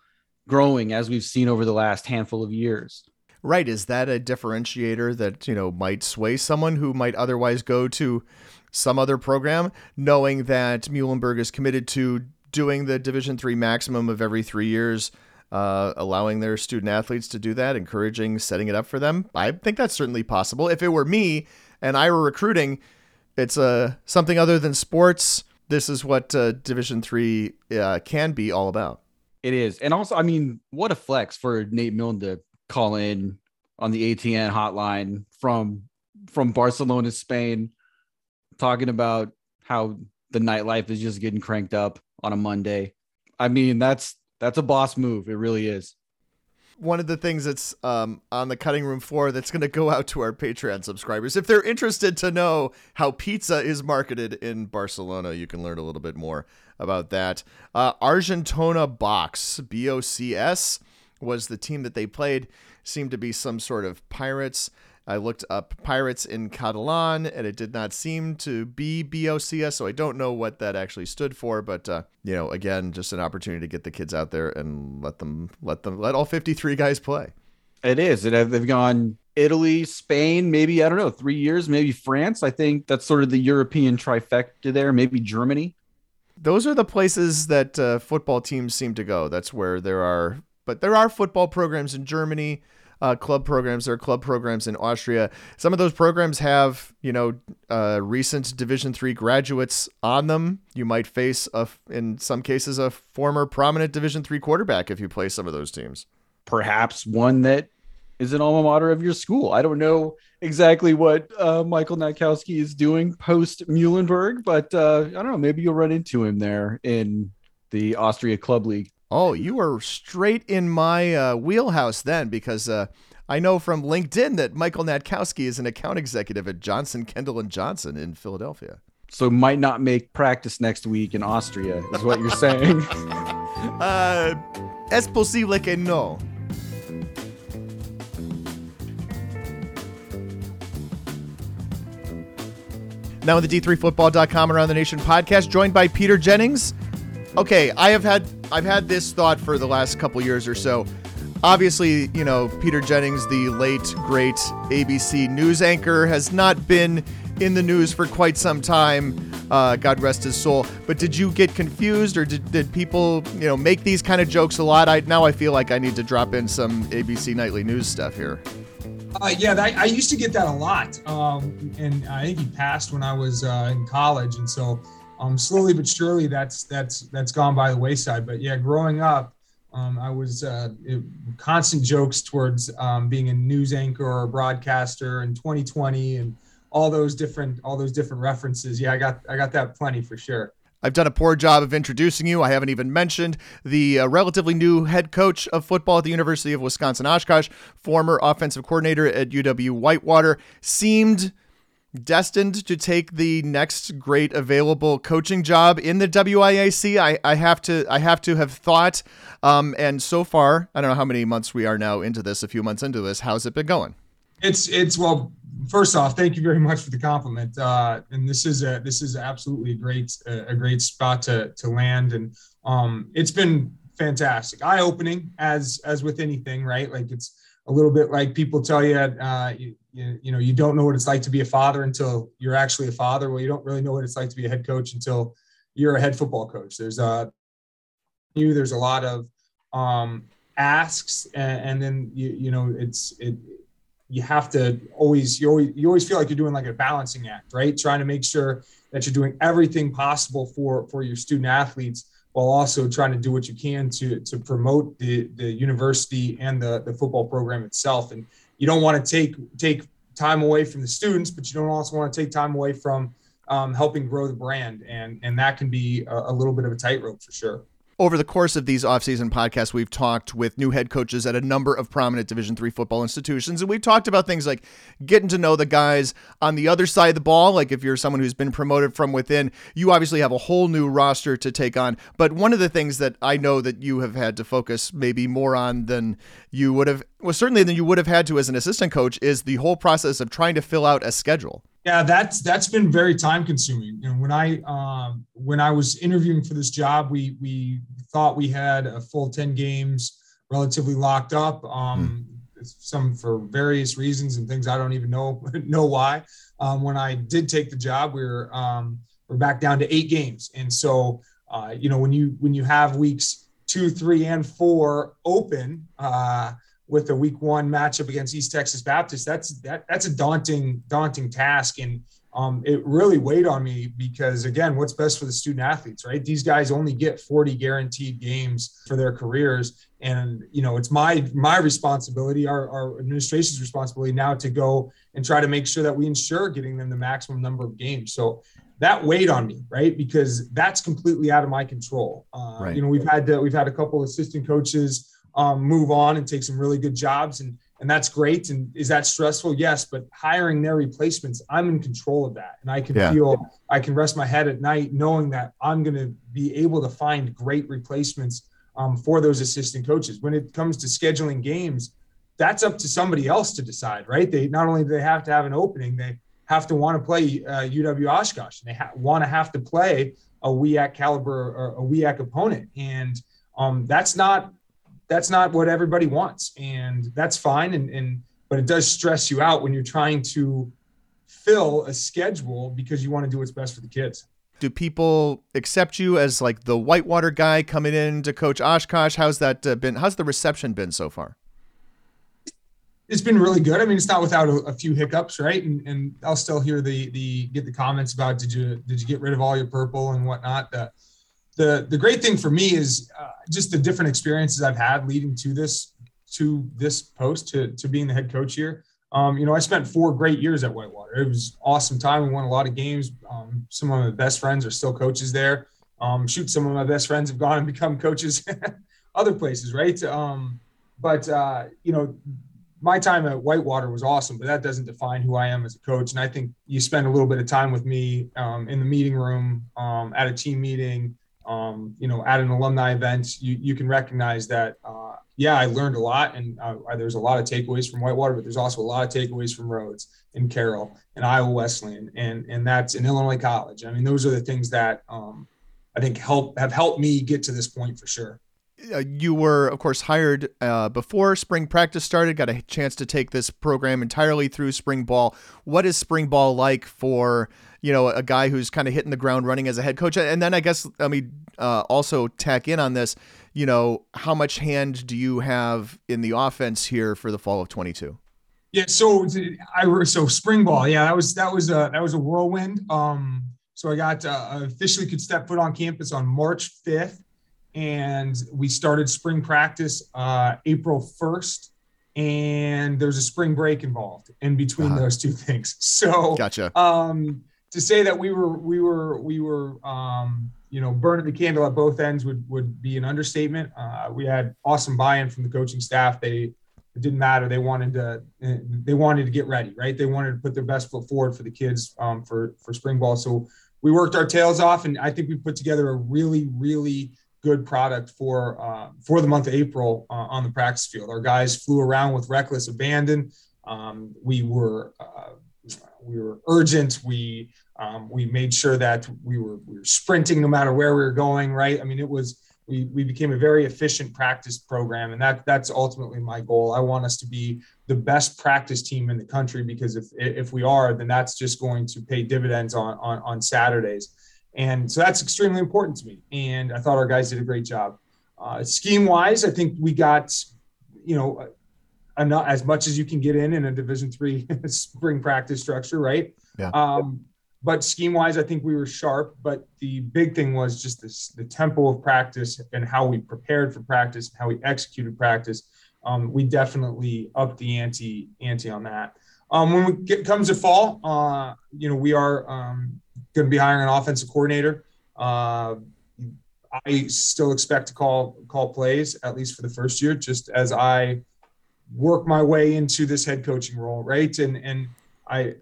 Speaker 3: growing as we've seen over the last handful of years.
Speaker 1: Right. Is that a differentiator that, you know, might sway someone who might otherwise go to some other program, knowing that Muhlenberg is committed to doing the Division three maximum of every three years, uh, allowing their student athletes to do that, encouraging, setting it up for them? I think that's certainly possible. If it were me and I were recruiting, it's uh, something other than sports. This is what uh, Division three uh, can be all about.
Speaker 3: It is. And also, I mean, what a flex for Nate Milne to call in on the ATN hotline from from Barcelona, Spain, talking about how the nightlife is just getting cranked up on a Monday. I mean, that's that's a boss move. It really is.
Speaker 1: One of the things that's um, on the cutting room floor that's going to go out to our Patreon subscribers. If they're interested to know how pizza is marketed in Barcelona, you can learn a little bit more about that. Uh, Argentona Bocs, B O C S, was the team that they played. Seemed to be some sort of pirates. I looked up pirates in Catalan and it did not seem to be BOCS, so I don't know what that actually stood for. But uh, you know, again, just an opportunity to get the kids out there and let them let them let all 53 guys play.
Speaker 3: It is. It they've gone Italy, Spain, maybe I don't know, three years, maybe France. I think that's sort of the European trifecta there. Maybe Germany.
Speaker 1: Those are the places that uh, football teams seem to go. That's where there are, but there are football programs in Germany uh, club programs. There are club programs in Austria. Some of those programs have, you know, uh, recent Division three graduates on them. You might face, a, in some cases, a former prominent Division three quarterback if you play some of those teams.
Speaker 3: Perhaps one that is an alma mater of your school. I don't know exactly what uh, Michael Hnatkowsky is doing post Muhlenberg, but uh, I don't know. Maybe you'll run into him there in the Austria Club League.
Speaker 1: Oh, you were straight in my uh, wheelhouse then, because uh, I know from LinkedIn that Michael Hnatkowsky is an account executive at Johnson, Kendall, and Johnson in Philadelphia.
Speaker 3: So might not make practice next week in Austria, is what you're saying.
Speaker 1: uh, es posible que no. Now in the D3Football.com Around the Nation podcast, joined by Peter Jennings okay, I have had I've had this thought for the last couple years or so. Obviously, you know, Peter Jennings, the late great ABC news anchor, has not been in the news for quite some time. Uh, God rest his soul. But did you get confused, or did, did people, you know, make these kind of jokes a lot? I now I feel like I need to drop in some ABC nightly news stuff here.
Speaker 8: Uh, yeah, that, I used to get that a lot, um, and I think he passed when I was uh, in college, and so um, slowly but surely that's that's that's gone by the wayside. But yeah, growing up, um, I was uh, it, constant jokes towards um, being a news anchor or a broadcaster in 2020 and all those different all those different references. Yeah, I got I got that plenty for sure.
Speaker 1: I've done a poor job of introducing you. I haven't even mentioned the uh, relatively new head coach of football at the University of Wisconsin Oshkosh, former offensive coordinator at UW Whitewater, seemed destined to take the next great available coaching job in the WIAC. I, I have to I have to have thought. Um, and so far, I don't know how many months we are now into this. A few months into this, how's it been going?
Speaker 8: It's it's well. First off, thank you very much for the compliment. Uh, and this is a this is absolutely a great a great spot to to land. And um, it's been fantastic, eye opening as as with anything, right? Like it's a little bit like people tell you, uh, you, you, you know, you don't know what it's like to be a father until you're actually a father. Well, you don't really know what it's like to be a head coach until you're a head football coach. There's a you, there's a lot of um, asks, and, and then you, you know, it's it. You have to always you always you always feel like you're doing like a balancing act, right? Trying to make sure that you're doing everything possible for for your student athletes while also trying to do what you can to to promote the the university and the the football program itself. And you don't want to take take time away from the students, but you don't also want to take time away from um, helping grow the brand, and and that can be a, a little bit of a tightrope for sure.
Speaker 1: Over the course of these offseason podcasts, we've talked with new head coaches at a number of prominent Division three football institutions, and we've talked about things like getting to know the guys on the other side of the ball. Like if you're someone who's been promoted from within, you obviously have a whole new roster to take on. But one of the things that I know that you have had to focus maybe more on than you would have, well, certainly than you would have had to as an assistant coach, is the whole process of trying to fill out a schedule.
Speaker 8: Yeah, that's that's been very time consuming. You know, when I um, when I was interviewing for this job, we we thought we had a full ten games relatively locked up. Um, mm. Some for various reasons and things I don't even know know why. Um, when I did take the job, we are um, we're back down to eight games, and so uh, you know when you when you have weeks two, three, and four open. Uh, with a week one matchup against East Texas Baptist, that's that that's a daunting daunting task. And um, it really weighed on me because again, what's best for the student athletes, right? These guys only get 40 guaranteed games for their careers. And, you know, it's my, my responsibility, our, our administration's responsibility now to go and try to make sure that we ensure getting them the maximum number of games. So that weighed on me, right? Because that's completely out of my control. Uh,
Speaker 1: Right.
Speaker 8: You know, we've had, to, we've had a couple of assistant coaches um, move on and take some really good jobs and, and that's great. And is that stressful? Yes, but hiring their replacements, I'm in control of that, and I can
Speaker 1: Yeah.
Speaker 8: feel I can rest my head at night knowing that I'm going to be able to find great replacements um, for those assistant coaches. When it comes to scheduling games, that's up to somebody else to decide, right? They not only do they have to have an opening, they have to want to play uh, UW Oshkosh, and they ha- want to have to play a WEAC caliber or a WEAC opponent, and um, that's not that's not what everybody wants and that's fine and, and but it does stress you out when you're trying to fill a schedule because you want to do what's best for the kids
Speaker 1: Do people accept you as like the whitewater guy coming in to coach Oshkosh? How's that uh, been? How's the reception been so far?
Speaker 8: it's been really good i mean it's not without a, a few hiccups right and, and i'll still hear the the get the comments about did you did you get rid of all your purple and whatnot the the, the great thing for me is uh, just the different experiences i've had leading to this to this post to, to being the head coach here. Um, you know i spent four great years at whitewater. It was awesome time. We won a lot of games. Um, some of my best friends are still coaches there. Um, shoot some of my best friends have gone and become coaches other places right? Um, but uh, you know my time at Whitewater was awesome, but that doesn't define who I am as a coach. And I think you spend a little bit of time with me um, in the meeting room, um, at a team meeting, um, you know, at an alumni event, you, you can recognize that, uh, yeah, I learned a lot and uh, there's a lot of takeaways from Whitewater, but there's also a lot of takeaways from Rhodes and Carroll and Iowa Wesleyan and, and that's in Illinois college. I mean, those are the things that um, I think help have helped me get to this point for sure.
Speaker 1: Uh, you were, of course, hired uh, before spring practice started. Got a chance to take this program entirely through spring ball. What is spring ball like for you know a guy who's kind of hitting the ground running as a head coach? And then I guess let me uh, also tack in on this. You know, how much hand do you have in the offense here for the fall of twenty two?
Speaker 8: Yeah, so I so spring ball. Yeah, that was that was a that was a whirlwind. Um, so I got uh, officially could step foot on campus on March fifth, and we started spring practice uh, April first, and there's a spring break involved in between
Speaker 1: Uh-huh.
Speaker 8: those two things. So
Speaker 1: Gotcha.
Speaker 8: um, to say that we were we were we were um, you know burning the candle at both ends would would be an understatement. Uh, we had awesome buy-in from the coaching staff. They it didn't matter. They wanted to they wanted to get ready, right? They wanted to put their best foot forward for the kids um, for for spring ball. So we worked our tails off, and I think we put together a really really good product for uh, for the month of April uh, on the practice field. Our guys flew around with reckless abandon. Um, we were uh, we were urgent. We um, we made sure that we were we were sprinting no matter where we were going. Right. I mean, it was we we became a very efficient practice program, and that that's ultimately my goal. I want us to be the best practice team in the country because if if we are, then that's just going to pay dividends on on, on Saturdays. And so that's extremely important to me. And I thought our guys did a great job. Uh, scheme wise, I think we got, you know, enough, as much as you can get in in a Division three spring practice structure, right?
Speaker 1: Yeah.
Speaker 8: Um, but scheme wise, I think we were sharp. But the big thing was just this, the tempo of practice and how we prepared for practice, and how we executed practice. Um, we definitely upped the ante ante on that. Um, when we get comes to fall, uh, you know, we are um, going to be hiring an offensive coordinator. Uh, I still expect to call call plays at least for the first year, just as I work my way into this head coaching role, right? And and I,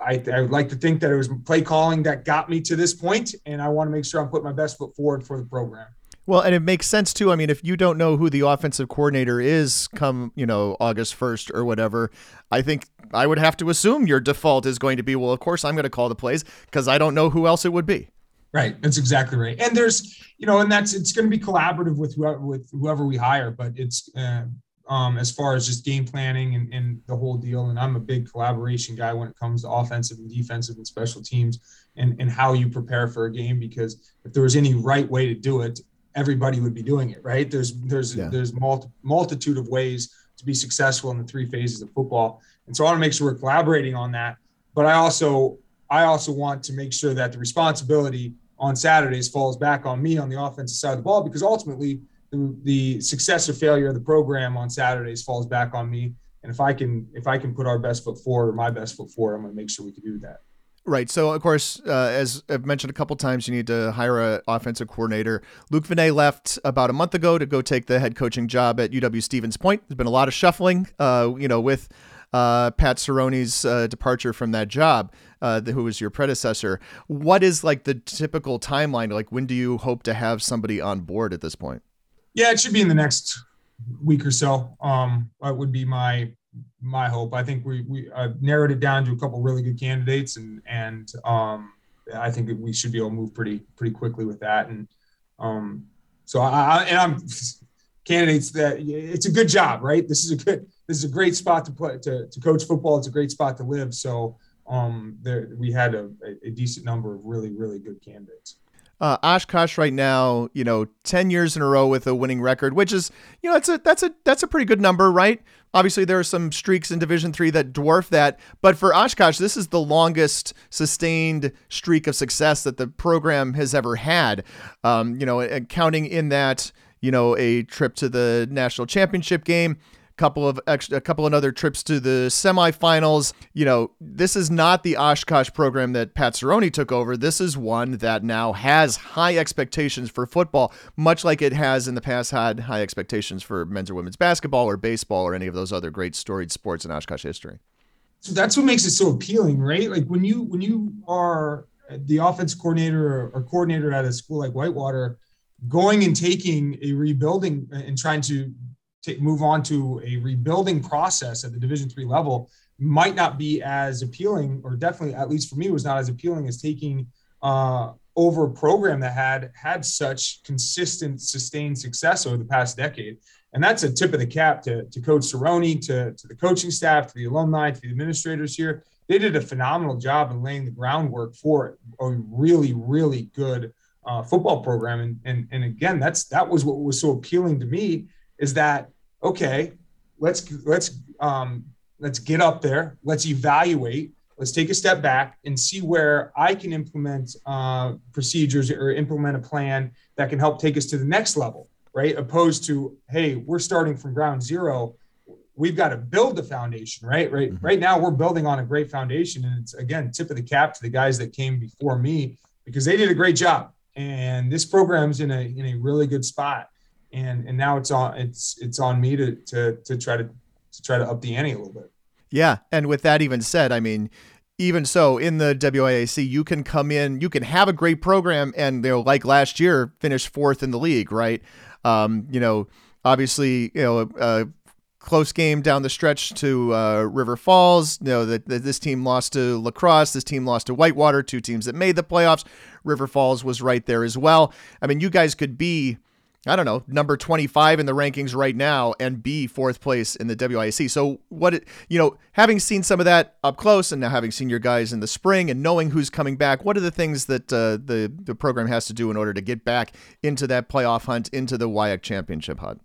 Speaker 8: I I would like to think that it was play calling that got me to this point, and I want to make sure I'm putting my best foot forward for the program.
Speaker 1: Well, and it makes sense too. I mean, if you don't know who the offensive coordinator is come, you know, August 1st or whatever, I think I would have to assume your default is going to be, well, of course I'm going to call the plays because I don't know who else it would be.
Speaker 8: Right. That's exactly right. And there's, you know, and that's, it's going to be collaborative with whoever, with whoever we hire, but it's, uh, um, as far as just game planning and, and the whole deal. And I'm a big collaboration guy when it comes to offensive and defensive and special teams and, and how you prepare for a game, because if there was any right way to do it, everybody would be doing it. Right. There's, there's,
Speaker 1: Yeah.
Speaker 8: there's multi, multitude of ways to be successful in the three phases of football. And so I want to make sure we're collaborating on that. but I also I also want to make sure that the responsibility on Saturdays falls back on me on the offensive side of the ball because ultimately the, success or failure of the program on Saturdays falls back on me. And if I can if I can put our best foot forward or my best foot forward, I'm going to make sure we can do that.
Speaker 1: Right. So, of course, uh, as I've mentioned a couple times, you need to hire an offensive coordinator. Luke Venne left about a month ago to go take the head coaching job at UW Stevens Point. There's been a lot of shuffling, uh, you know, with uh, Pat Cerroni's uh, departure from that job, uh, who was your predecessor. What is like the typical timeline? Like, when do you hope to have somebody on board at this point?
Speaker 8: Yeah, it should be in the next week or so. Um, that would be my my hope. I think we we uh, narrowed it down to a couple really good candidates, and and um, I think that we should be able to move pretty pretty quickly with that. And um, so I, I and I'm candidates that it's a good job, right? This is a good this is a great spot to play to, to coach football. It's a great spot to live. So um, there we had a, a decent number of really really good candidates
Speaker 1: uh, Oshkosh right now, you know, ten years in a row with a winning record, which is, you know, that's a that's a that's a pretty good number, right? Obviously, there are some streaks in Division Three that dwarf that, but for Oshkosh, this is the longest sustained streak of success that the program has ever had. Um, you know, counting in that, you know, a trip to the national championship game couple of extra, a couple of other trips to the semifinals. You know, this is not the Oshkosh program that Pat Cerroni took over. This is one that now has high expectations for football, much like it has in the past had high expectations for men's or women's basketball or baseball or any of those other great storied sports in Oshkosh history.
Speaker 8: So that's what makes it so appealing, right? Like when you when you are the offense coordinator or coordinator at a school like Whitewater, going and taking a rebuilding and trying to to move on to a rebuilding process at the division three level might not be as appealing or definitely at least for me was not as appealing as taking uh, over a program that had had such consistent sustained success over the past decade. And that's a tip of the cap to, to coach Cerroni, to, to the coaching staff to the alumni to the administrators here. They did a phenomenal job in laying the groundwork for a really really good uh, football program. And, and and again that's that was what was so appealing to me is that okay? Let's let's um, let's get up there. Let's evaluate. Let's take a step back and see where I can implement uh, procedures or implement a plan that can help take us to the next level, right? Opposed to, hey, we're starting from ground zero. We've got to build the foundation, right? Right. Mm-hmm. Right now, we're building on a great foundation, and it's again tip of the cap to the guys that came before me because they did a great job. And this program's in a in a really good spot and and now it's on it's it's on me to to to try to to try to up the ante a little bit.
Speaker 1: Yeah, and with that even said, I mean, even so, in the WIAC, you can come in, you can have a great program, and you know, like last year, finish fourth in the league, right? Um, you know, obviously, you know, a close game down the stretch to uh, River Falls. You know that this team lost to Lacrosse, this team lost to Whitewater, two teams that made the playoffs. River Falls was right there as well. I mean, you guys could be I don't know, number 25 in the rankings right now and be fourth place in the WIC. So what it, you know, having seen some of that up close and now having seen your guys in the spring and knowing who's coming back, what are the things that uh, the the program has to do in order to get back into that playoff hunt, into the WIAC championship hunt?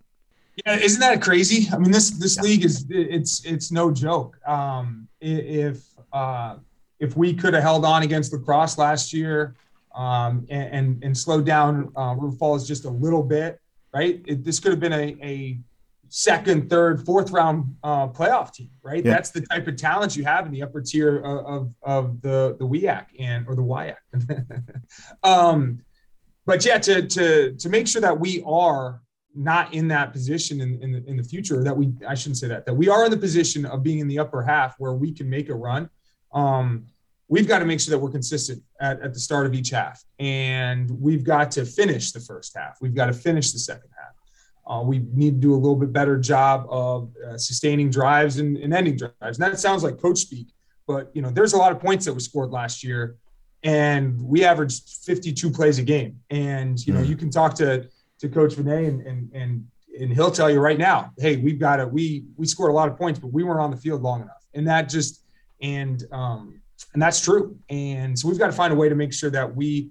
Speaker 8: Yeah, isn't that crazy? I mean, this this yeah. league is it's it's no joke. Um, if uh, if we could have held on against lacrosse last year, um, and, and, and slow down uh, River Falls just a little bit, right? It, this could have been a, a second, third, fourth round uh, playoff team, right? Yeah. That's the type of talent you have in the upper tier of, of, of the the WIAC and or the WIAC. um, but yeah, to to to make sure that we are not in that position in, in the, in the future that we I shouldn't say that that we are in the position of being in the upper half where we can make a run. Um, we've got to make sure that we're consistent at, at the start of each half. And we've got to finish the first half. We've got to finish the second half. Uh, we need to do a little bit better job of uh, sustaining drives and, and, ending drives. And that sounds like coach speak, but you know, there's a lot of points that were scored last year, and we averaged 52 plays a game. And you know, mm. you can talk to to Coach Venne, and and and and he'll tell you right now, hey, we've got to we we scored a lot of points, but we weren't on the field long enough, and that just and um, and that's true. And so we've got to find a way to make sure that we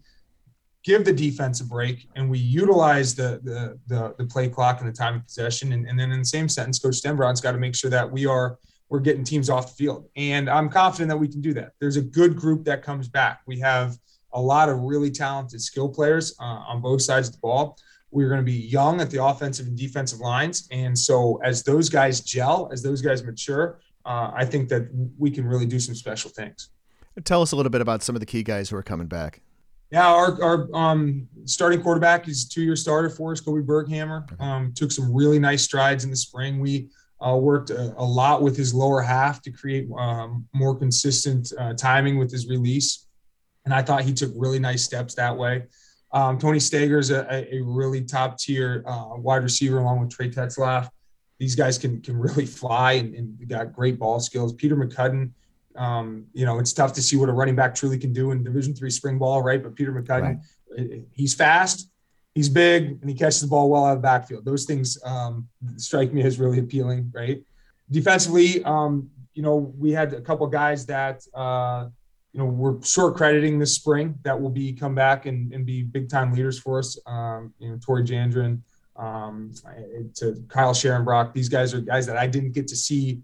Speaker 8: give the defense a break and we utilize the the the, the play clock and the time of possession. And, and then in the same sentence, Coach Stenbrown's got to make sure that we are we're getting teams off the field. And I'm confident that we can do that. There's a good group that comes back. We have a lot of really talented skill players uh, on both sides of the ball. We're going to be young at the offensive and defensive lines. And so as those guys gel, as those guys mature, uh, I think that we can really do some special things.
Speaker 1: Tell us a little bit about some of the key guys who are coming back.
Speaker 8: Yeah, our, our um, starting quarterback is two-year starter for us, Kobe Berghammer. Um, took some really nice strides in the spring. We uh, worked a, a, lot with his lower half to create um, more consistent uh, timing with his release, and I thought he took really nice steps that way. Um, Tony Stager is a, a, really top-tier uh, wide receiver, along with Trey Tetzlaff. These guys can can really fly and, and got great ball skills. Peter McCudden um, you know, it's tough to see what a running back truly can do in Division three spring ball, right? But Peter McCutcheon, right. he's fast, he's big, and he catches the ball well out of the backfield. Those things um, strike me as really appealing, right? Defensively, um, you know, we had a couple guys that uh, you know we're short crediting this spring that will be come back and, and be big time leaders for us. Um, you know, Tori Jandrin, um, to Kyle Sharonbrock. These guys are guys that I didn't get to see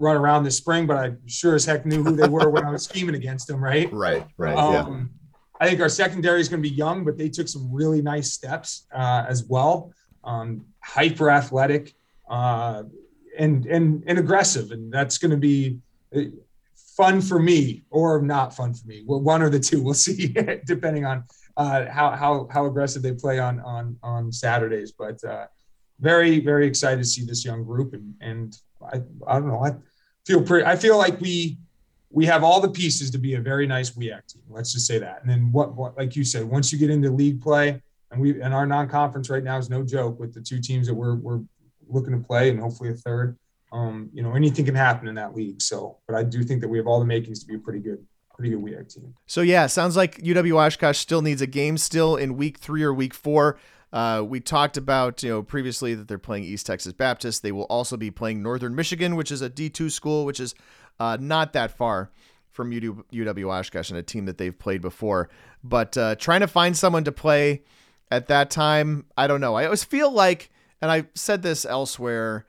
Speaker 8: run around this spring, but I sure as heck knew who they were when I was scheming against them, right?
Speaker 1: Right, right.
Speaker 8: Um, yeah. I think our secondary is going to be young, but they took some really nice steps uh, as well. Um, hyper athletic uh, and and and aggressive, and that's going to be uh, fun for me or not fun for me. Well, one or the two. We'll see, depending on uh, how how how aggressive they play on on on Saturdays. But uh, very very excited to see this young group, and and I I don't know I feel pretty. I feel like we we have all the pieces to be a very nice WEAC team. Let's just say that. And then what, what like you said, once you get into league play, and we and our non-conference right now is no joke with the two teams that we're we're looking to play, and hopefully a third. Um, you know, anything can happen in that league. So, but I do think that we have all the makings to be pretty good WEAC team.
Speaker 1: So yeah, sounds like UW Oshkosh still needs a game still in week three or week four. Uh, we talked about you know previously that they're playing East Texas Baptist. They will also be playing Northern Michigan, which is a D2 school, which is uh, not that far from UW Oshkosh and a team that they've played before. But uh, trying to find someone to play at that time, I don't know. I always feel like, and I said this elsewhere,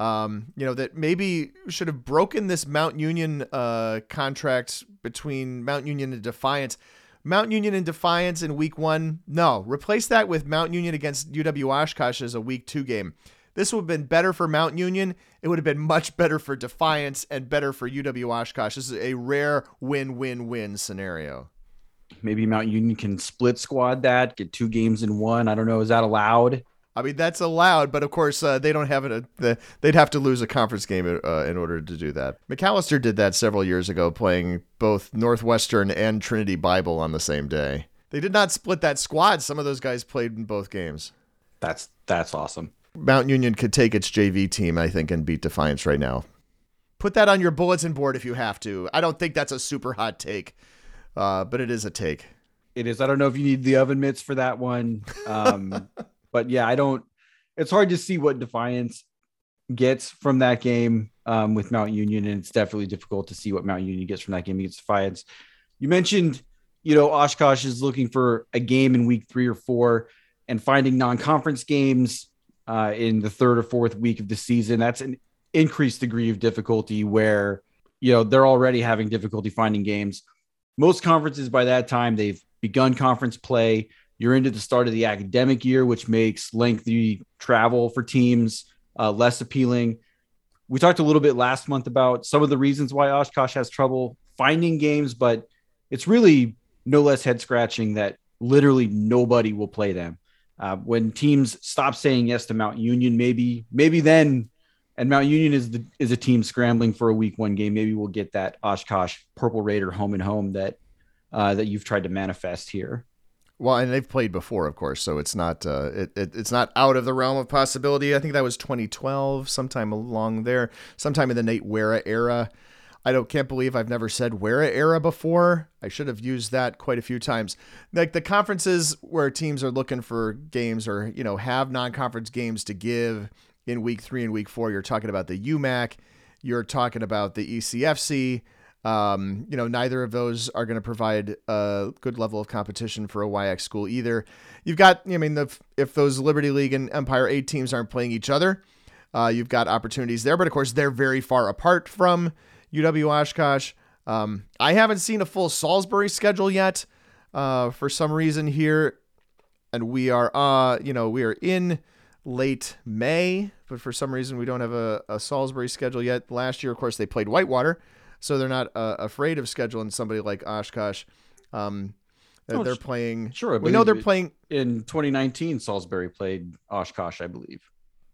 Speaker 1: um, you know, that maybe should have broken this Mount Union uh, contract between Mount Union and Defiance Mount Union and Defiance in week one. No, replace that with Mount Union against UW Oshkosh as a week two game. This would have been better for Mount Union. It would have been much better for Defiance and better for UW Oshkosh. This is a rare win win win scenario.
Speaker 3: Maybe Mount Union can split squad that, get two games in one. I don't know. Is that allowed?
Speaker 1: I mean, that's allowed, but of course, uh, they don't have it. Uh, they'd have to lose a conference game uh, in order to do that. Macalester did that several years ago, playing both Northwestern and Trinity Bible on the same day. They did not split that squad. Some of those guys played in both games.
Speaker 3: That's that's awesome.
Speaker 1: Mount Union could take its JV team, I think, and beat Defiance right now. Put that on your bulletin board if you have to. I don't think that's a super hot take, uh, but it is a take.
Speaker 3: It is. I don't know if you need the oven mitts for that one. Um, But yeah, I don't. It's hard to see what Defiance gets from that game um, with Mount Union, and it's definitely difficult to see what Mount Union gets from that game against Defiance. You mentioned, you know, Oshkosh is looking for a game in week three or four, and finding non-conference games uh, in the third or fourth week of the season. That's an increased degree of difficulty where you know they're already having difficulty finding games. Most conferences by that time they've begun conference play. You're into the start of the academic year, which makes lengthy travel for teams uh, less appealing. We talked a little bit last month about some of the reasons why Oshkosh has trouble finding games, but it's really no less head scratching that literally nobody will play them. Uh, when teams stop saying yes to Mount Union, maybe maybe then, and Mount Union is the is a team scrambling for a week one game. Maybe we'll get that Oshkosh Purple Raider home and home that uh, that you've tried to manifest here.
Speaker 1: Well, and they've played before, of course, so it's not uh, it, it, it's not out of the realm of possibility. I think that was 2012, sometime along there, sometime in the Nate Wera era. I don't can't believe I've never said Wera era before. I should have used that quite a few times. Like the conferences where teams are looking for games or you know have non-conference games to give in week three and week four. You're talking about the UMAC. You're talking about the ECFC. Um, you know, neither of those are going to provide a good level of competition for a WIAC school either. You've got, I mean, the, if those Liberty League and Empire 8 teams aren't playing each other, uh, you've got opportunities there. But of course, they're very far apart from UW Oshkosh. Um, I haven't seen a full Salisbury schedule yet. Uh, for some reason here, and we are, uh, you know, we are in late May, but for some reason we don't have a, a Salisbury schedule yet. Last year, of course, they played Whitewater, so they're not uh, afraid of scheduling somebody like Oshkosh. Um,
Speaker 3: Oh,
Speaker 1: they're playing.
Speaker 3: Sure.
Speaker 1: We know they're playing.
Speaker 3: in 2019. Salisbury played Oshkosh, I believe.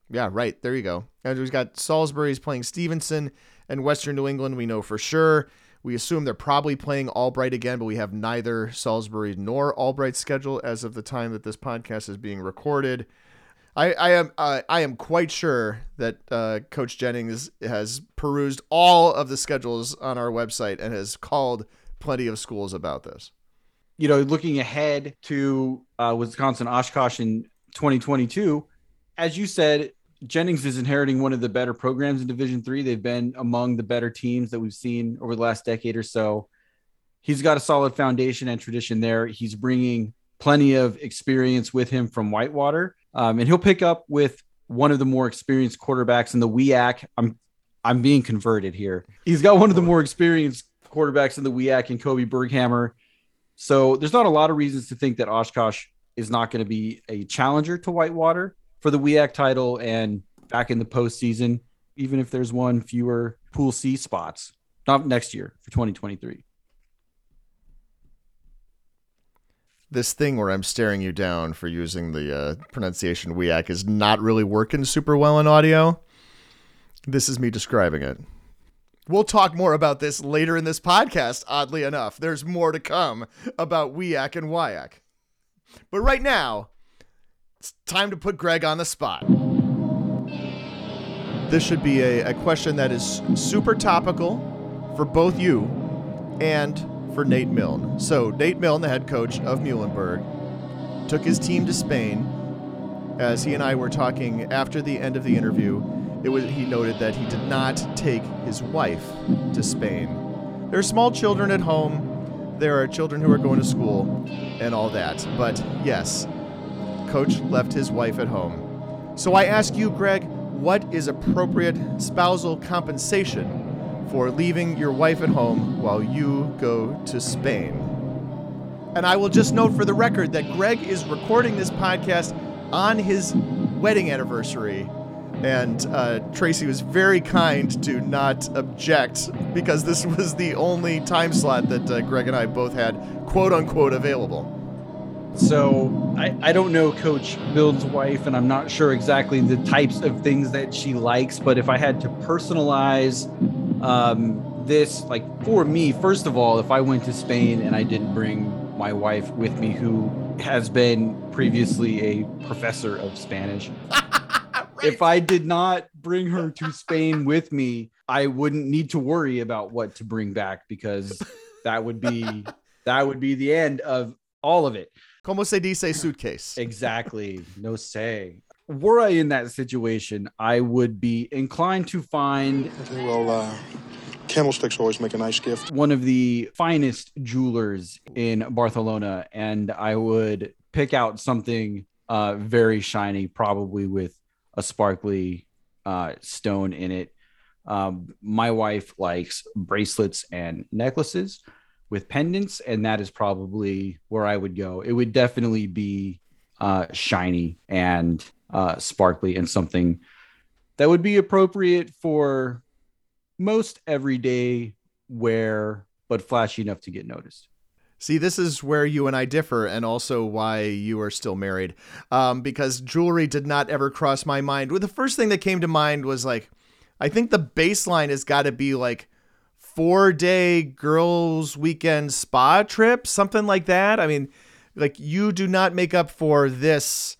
Speaker 1: Yeah, right. There you go. And we've got Salisbury's playing Stevenson and Western New England. We know for sure. We assume they're probably playing Albright again, but we have neither Salisbury nor Albright schedule as of the time that this podcast is being recorded. I, I am uh, I am quite sure that uh, Coach Jennings has perused all of the schedules on our website and has called plenty of schools about this.
Speaker 3: You know, looking ahead to uh, Wisconsin Oshkosh in 2022, as you said, Jennings is inheriting one of the better programs in Division Three. They've been among the better teams that we've seen over the last decade or so. He's got a solid foundation and tradition there. He's bringing plenty of experience with him from Whitewater, um, and he'll pick up with one of the more experienced quarterbacks in the WEAC. I'm I'm being converted here. He's got one of the more experienced quarterbacks in the WEAC and Kobe Berghammer. So there's not a lot of reasons to think that Oshkosh is not going to be a challenger to Whitewater for the WEAC title and back in the postseason, even if there's one fewer Pool C spots. Not next year for 2023.
Speaker 1: This thing where I'm staring you down for using the uh, pronunciation WEAC is not really working super well in audio. This is me describing it. We'll talk more about this later in this podcast, oddly enough. There's more to come about WEAC and WIAC. But right now, it's time to put Greg on the spot. This should be a, a question that is super topical for both you and for Nate Milne. So, Nate Milne, the head coach of Muhlenberg, took his team to Spain. As he and I were talking after the end of the interview, it was he noted that he did not take his wife to Spain. There are small children at home. There are children who are going to school and all that. But yes, coach left his wife at home. So I ask you, Greg, what is appropriate spousal compensation for leaving your wife at home while you go to Spain? And I will just note for the record that Greg is recording this podcast on his wedding anniversary. And uh, Tracy was very kind to not object because this was the only time slot that uh, Greg and I both had quote unquote available.
Speaker 3: So I, I don't know Coach Milne's wife, and I'm not sure exactly the types of things that she likes. But if I had to personalize um, this, like for me, first of all, if I went to Spain and I didn't bring my wife with me, who has been previously a professor of Spanish, if I did not bring her to Spain with me, I wouldn't need to worry about what to bring back because that would be that would be the end of all of it.
Speaker 1: Como se dice suitcase?
Speaker 3: Exactly. No say. Were I in that situation, I would be inclined to find
Speaker 9: Well, uh, candlesticks always make a nice gift.
Speaker 3: one of the finest jewelers in Barcelona, and I would pick out something uh, very shiny, probably with a sparkly uh, stone in it. Um, my wife likes bracelets and necklaces with pendants, and that is probably where I would go. It would definitely be uh, shiny and uh, sparkly and something that would be appropriate for most everyday wear, but flashy enough to get noticed.
Speaker 1: See, this is where you and I differ, and also why you are still married. Um, because jewelry did not ever cross my mind. Well, the first thing that came to mind was like, I think the baseline has got to be like four day girls' weekend spa trip, something like that. I mean, like, you do not make up for this,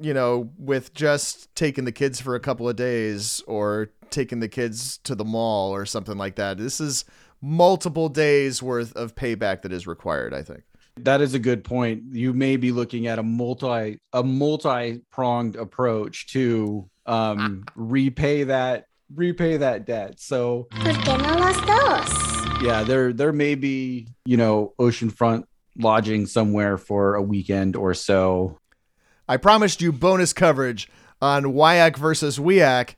Speaker 1: you know, with just taking the kids for a couple of days or taking the kids to the mall or something like that. This is multiple days worth of payback that is required, I think.
Speaker 3: That is a good point. You may be looking at a multi a multi pronged approach to um, repay that repay that debt. So
Speaker 10: ¿Por no los dos?
Speaker 3: yeah, there there may be you know oceanfront lodging somewhere for a weekend or so.
Speaker 1: I promised you bonus coverage on WIAC versus WIAC.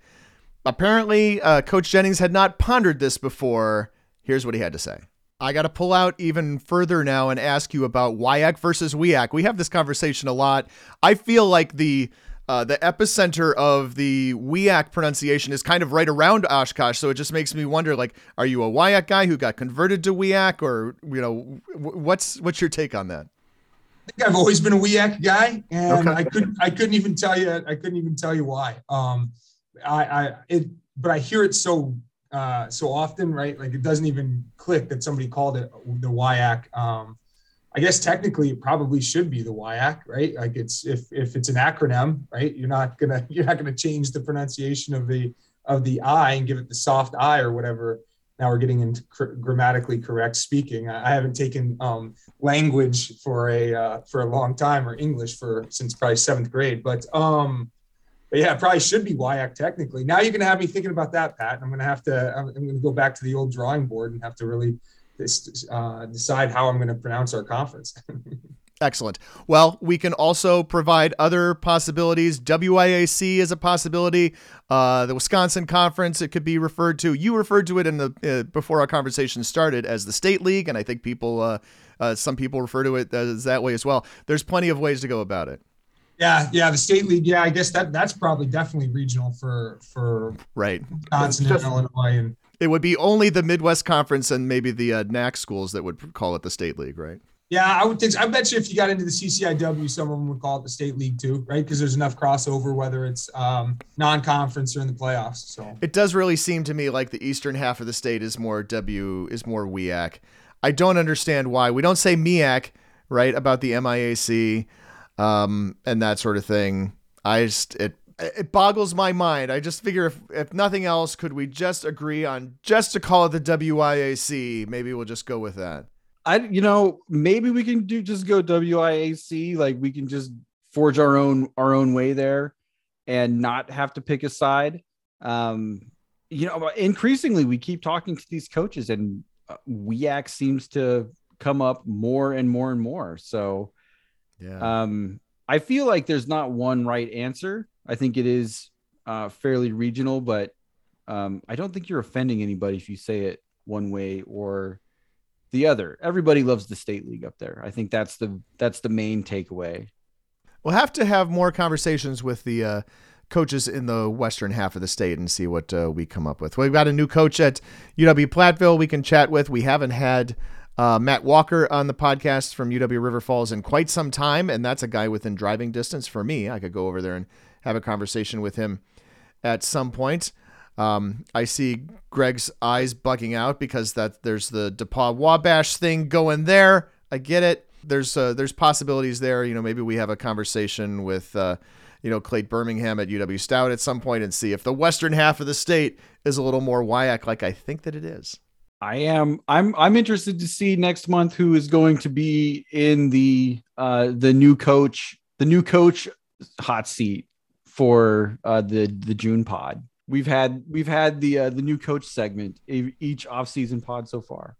Speaker 1: Apparently, uh, Coach Jennings had not pondered this before. Here's what he had to say. I got to pull out even further now and ask you about WIAC versus WIAC. We have this conversation a lot. I feel like the uh, the epicenter of the WIAC pronunciation is kind of right around Oshkosh, so it just makes me wonder: like, are you a WIAC guy who got converted to WIAC, or you know, what's what's your take on that?
Speaker 8: I think I've always been a WIAC guy, and okay. I couldn't I couldn't even tell you I couldn't even tell you why. Um, I, I it, but I hear it so uh, so often, right? Like it doesn't even click that somebody called it the WIAC. Um, I guess technically it probably should be the WIAC, right? Like it's if if it's an acronym, right? You're not gonna you're not gonna change the pronunciation of the of the I and give it the soft I or whatever. Now we're getting into cr- grammatically correct speaking. I, I haven't taken um, language for a uh, for a long time or English for since probably seventh grade, but um, but yeah, it probably should be WIAC technically. Now you're to have me thinking about that, Pat. I'm to have to, I'm, going to go back to the old drawing board and have to really uh, decide how I'm to pronounce our conference.
Speaker 1: Excellent. Well, we can also provide other possibilities. WIAC is a possibility. Uh, the Wisconsin Conference, it could be referred to. You referred to it in the uh, before our conversation started as the State League, and I think people, uh, uh some people refer to it as that way as well. There's plenty of ways to go about it.
Speaker 8: Yeah, yeah, the state league. Yeah, I guess that that's probably definitely regional for for
Speaker 1: right
Speaker 8: Wisconsin and Illinois, and
Speaker 1: it would be only the Midwest Conference and maybe the uh, NAC schools that would call it the state league, right?
Speaker 8: Yeah, I would think. So. I bet you if you got into the CCIW, some of them would call it the state league too, right? Because there's enough crossover, whether it's um, non-conference or in the playoffs. So
Speaker 1: it does really seem to me like the eastern half of the state is more W is more WIAC. I don't understand why we don't say MIAC right about the MIAC um, and that sort of thing. I just it it boggles my mind. I just figure if if nothing else, could we just agree on just to call it the WIAC? Maybe we'll just go with that.
Speaker 3: I you know maybe we can do just go WIAC. Like we can just forge our own our own way there, and not have to pick a side. Um, you know, increasingly we keep talking to these coaches, and uh, WIAC seems to come up more and more and more. So yeah. Um, I feel like there's not one right answer. I think it is uh, fairly regional, but um, I don't think you're offending anybody if you say it one way or the other. Everybody loves the state league up there. I think that's the that's the main takeaway.
Speaker 1: We'll have to have more conversations with the uh, coaches in the western half of the state and see what uh, we come up with. We've got a new coach at UW Platteville we can chat with. We haven't had uh, Matt Walker on the podcast from UW River Falls in quite some time, and that's a guy within driving distance for me. I could go over there and have a conversation with him at some point. Um, I see Greg's eyes bugging out because that there's the DePauw Wabash thing going there. I get it. There's uh, there's possibilities there. You know, maybe we have a conversation with uh, you know Clayt Birmingham at UW Stout at some point and see if the western half of the state is a little more WIAC like I think that it is.
Speaker 3: I am. I'm. I'm interested to see next month who is going to be in the uh, the new coach, the new coach hot seat for uh, the the June pod. We've had we've had the uh, the new coach segment each off season pod so far.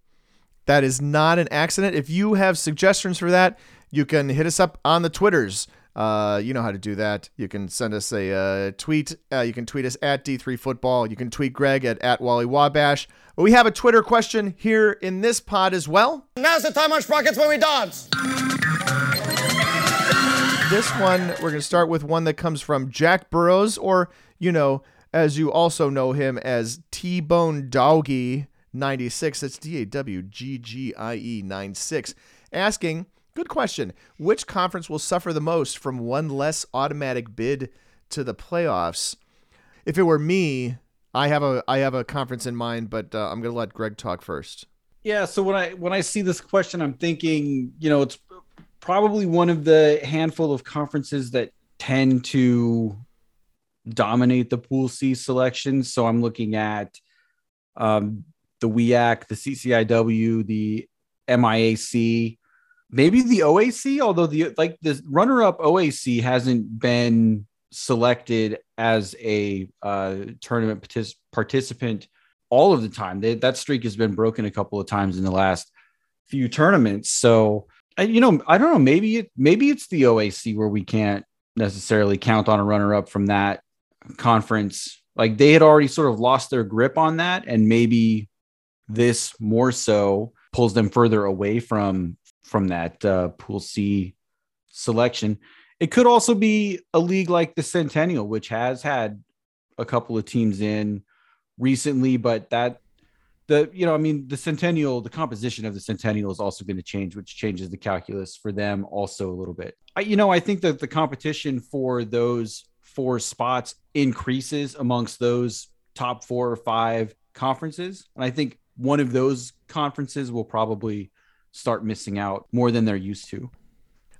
Speaker 1: That is not an accident. If you have suggestions for that, you can hit us up on the Twitters. Uh, you know how to do that. You can send us a uh, tweet. Uh, you can tweet us at D3Football. You can tweet Greg at, at Wally Wabash. But we have a Twitter question here in this pod as well.
Speaker 11: Now's the time on Sprockets when we dance.
Speaker 1: This one, we're going to start with one that comes from Jack Burrows, or, you know, as you also know him as T Bone Doggy 96. That's D A W G G I E 96. Asking, Good question. Which conference will suffer the most from one less automatic bid to the playoffs? If it were me, I have a I have a conference in mind, but uh, I'm going to let Greg talk first.
Speaker 3: Yeah, so when I when I see this question, I'm thinking, you know, it's probably one of the handful of conferences that tend to dominate the Pool C selections. So I'm looking at um, the WIAC, the CCIW, the MIAC, maybe the OAC, although the like the runner-up OAC hasn't been selected as a uh, tournament partic- participant all of the time. They, that streak has been broken a couple of times in the last few tournaments. So, you know, I don't know. Maybe it maybe it's the OAC where we can't necessarily count on a runner up from that conference. Like they had already sort of lost their grip on that, and maybe this more so pulls them further away from from that uh, Pool C selection. It could also be a league like the Centennial, which has had a couple of teams in recently, but that the you know, I mean, the Centennial, the composition of the Centennial is also going to change, which changes the calculus for them also a little bit. I, you know, I think that the competition for those four spots increases amongst those top four or five conferences, and I think one of those conferences will probably start missing out more than they're used to.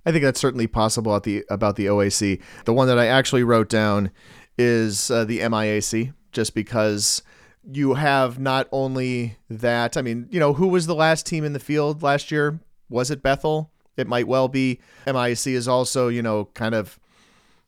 Speaker 1: I think that's certainly possible at the about the OAC. The one that I actually wrote down is uh, the MIAC, just because you have not only that. I mean, you know, who was the last team in the field last year? Was it Bethel? It might well be. MIAC is also, you know, kind of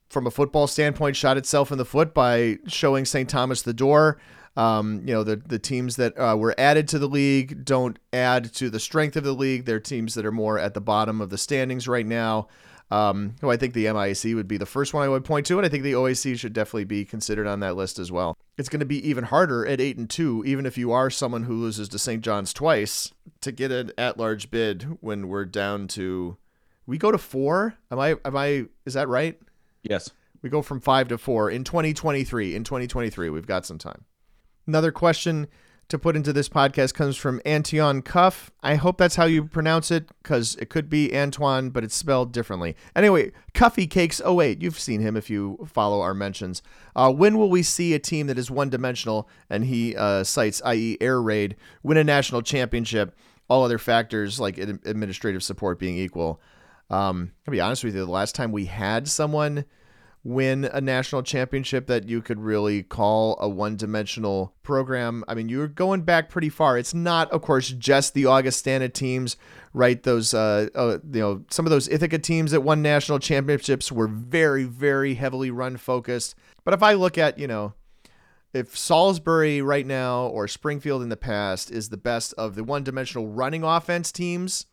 Speaker 1: from a football standpoint, shot itself in the foot by showing St. Thomas the door. Um, you know, the the teams that uh, were added to the league don't add to the strength of the league. They're teams that are more at the bottom of the standings right now. Um, I think the MIAC would be the first one I would point to, and I think the OAC should definitely be considered on that list as well. It's going to be even harder at eight and two, even if you are someone who loses to St. John's twice, to get an at-large bid when we're down to. We go to four. Am I? Am I? Is that right?
Speaker 3: Yes.
Speaker 1: We go from five to four in 2023. In 2023, we've got some time. Another question to put into this podcast comes from Antion Cuff. I hope that's how you pronounce it because it could be Antoine, but it's spelled differently. Anyway, Cuffy Cakes Oh, wait, You've seen him if you follow our mentions. Uh, when will we see a team that is one dimensional? And he uh, cites, i.e., Air Raid, win a national championship, all other factors like administrative support being equal. Um, I'll be honest with you, the last time we had someone win a national championship that you could really call a one-dimensional program. I mean, you're going back pretty far. It's not, of course, just the Augustana teams, right? Those, uh, uh, you know, some of those Ithaca teams that won national championships were very, very heavily run focused. But if I look at, you know, if Salisbury right now or Springfield in the past is the best of the one-dimensional running offense teams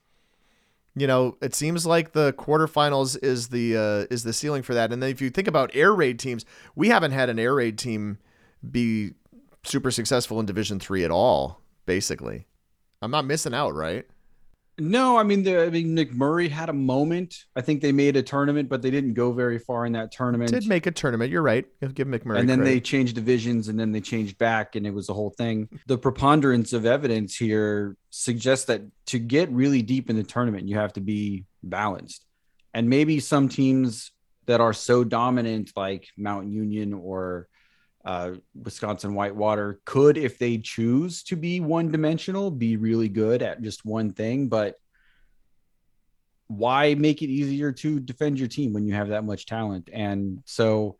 Speaker 1: you know, it seems like the quarterfinals is the uh, is the ceiling for that. And then if you think about air raid teams, we haven't had an air raid team be super successful in Division Three at all. Basically, I'm not missing out, right?
Speaker 3: No, I mean, the, I mean, McMurry had a moment. I think they made a tournament, but they didn't go very far in that tournament.
Speaker 1: Did make a tournament. You're right. Give McMurry.
Speaker 3: And then
Speaker 1: credit.
Speaker 3: they changed divisions, and then they changed back, and it was a whole thing. The preponderance of evidence here suggests that to get really deep in the tournament, you have to be balanced. And maybe some teams that are so dominant, like Mount Union or uh, Wisconsin Whitewater could, if they choose to be one dimensional, be really good at just one thing. But why make it easier to defend your team when you have that much talent? And so,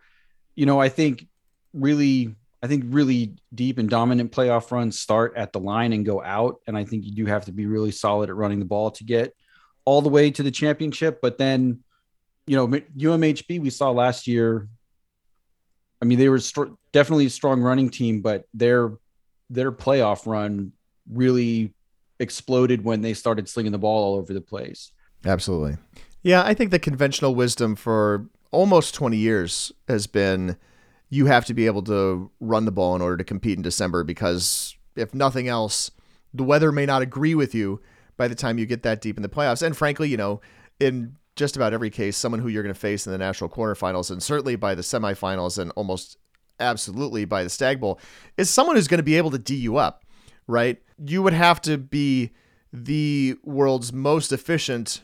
Speaker 3: you know, I think really, I think really deep and dominant playoff runs start at the line and go out. And I think you do have to be really solid at running the ball to get all the way to the championship. But then, you know, UMHB we saw last year I mean, they were st- definitely a strong running team, but their their playoff run really exploded when they started slinging the ball all over the place.
Speaker 1: Absolutely. Yeah, I think the conventional wisdom for almost 20 years has been you have to be able to run the ball in order to compete in December because if nothing else, the weather may not agree with you by the time you get that deep in the playoffs. And frankly, you know, in just about every case someone who you're going to face in the national quarterfinals and certainly by the semifinals and almost absolutely by the Stag Bowl is someone who's going to be able to D you up, right? You would have to be the world's most efficient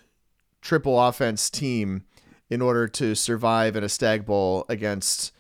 Speaker 1: triple offense team in order to survive in a Stag Bowl against,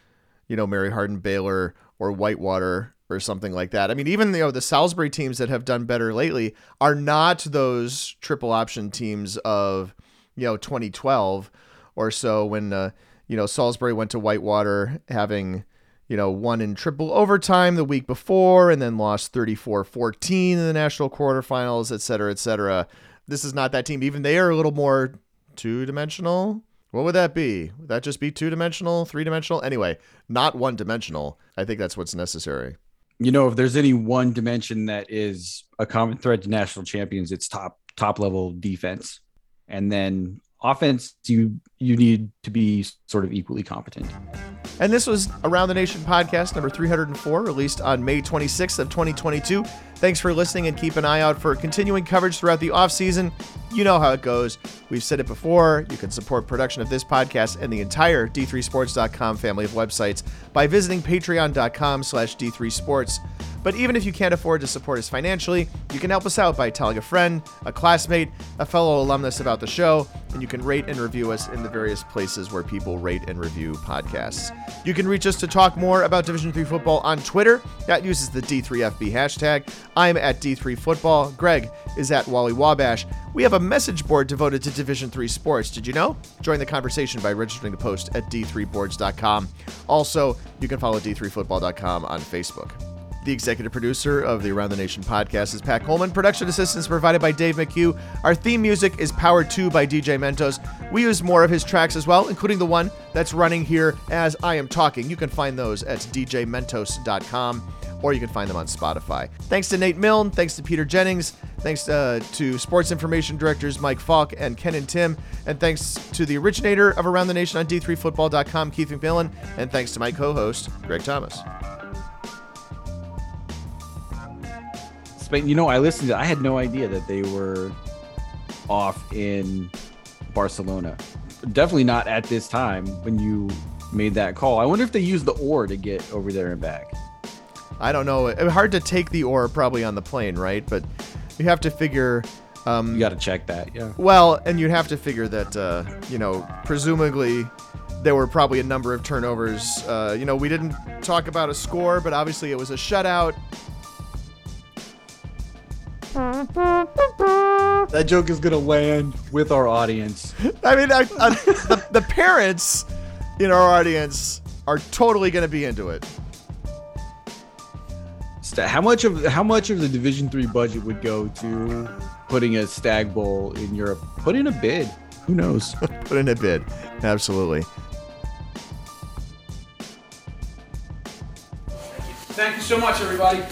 Speaker 1: you know, Mary Hardin Baylor or Whitewater or something like that. I mean, even you know the Salisbury teams that have done better lately are not those triple option teams of you know 2012 or so when uh, you know Salisbury went to Whitewater having you know won in triple overtime the week before and then lost 34-14 in the national quarterfinals, et cetera, et cetera. This is not that team. Even they are a little more two-dimensional. What would that be? Would that just be two-dimensional, three-dimensional? Anyway, not one-dimensional. I think that's what's necessary.
Speaker 3: You know, if there's any one dimension that is a common thread to national champions, it's top top level defense and then offense, you you need to be sort of equally competent.
Speaker 1: And this was Around the Nation podcast number 304, released on May 26th of 2022. Thanks for listening and keep an eye out for continuing coverage throughout the offseason. You know how it goes. We've said it before. You can support production of this podcast and the entire D3Sports.com family of websites by visiting patreon.com slash D3Sports. But even if you can't afford to support us financially, you can help us out by telling a friend, a classmate, a fellow alumnus about the show, and you can rate and review us in the various places where people rate and review podcasts. You can reach us to talk more about Division 3 football on Twitter. That uses the D3FB hashtag. I'm at D3 Football. Greg is at Wally Wabash. We have a message board devoted to Division 3 sports. Did you know? Join the conversation by registering to post at d3boards.com. Also, you can follow d3football.com on Facebook. The executive producer of the Around the Nation podcast is Pat Coleman. Production assistance provided by Dave McHugh. Our theme music is powered to by DJ Mentos. We use more of his tracks as well, including the one that's running here as I am talking. You can find those at djmentos.com or you can find them on Spotify. Thanks to Nate Milne. Thanks to Peter Jennings. Thanks uh, to sports information directors Mike Falk and Ken and Tim. And thanks to the originator of Around the Nation on D3Football.com, Keith McMillan. And thanks to my co host, Greg Thomas.
Speaker 3: You know, I listened to. I had no idea that they were off in Barcelona. Definitely not at this time when you made that call. I wonder if they used the oar to get over there and back.
Speaker 1: I don't know. It's hard to take the oar probably on the plane, right? But you have to figure. Um,
Speaker 3: you got to check that, yeah.
Speaker 1: Well, and you'd have to figure that, uh, you know, presumably there were probably a number of turnovers. Uh, you know, we didn't talk about a score, but obviously it was a shutout.
Speaker 3: That joke is gonna land with our audience.
Speaker 1: I mean, I, I, the, the parents in our audience are totally gonna be into it.
Speaker 3: How much of how much of the Division Three budget would go to putting a Stag Bowl in Europe? Put in a bid. Who knows?
Speaker 1: Put in a bid. Absolutely.
Speaker 12: Thank you so much, everybody.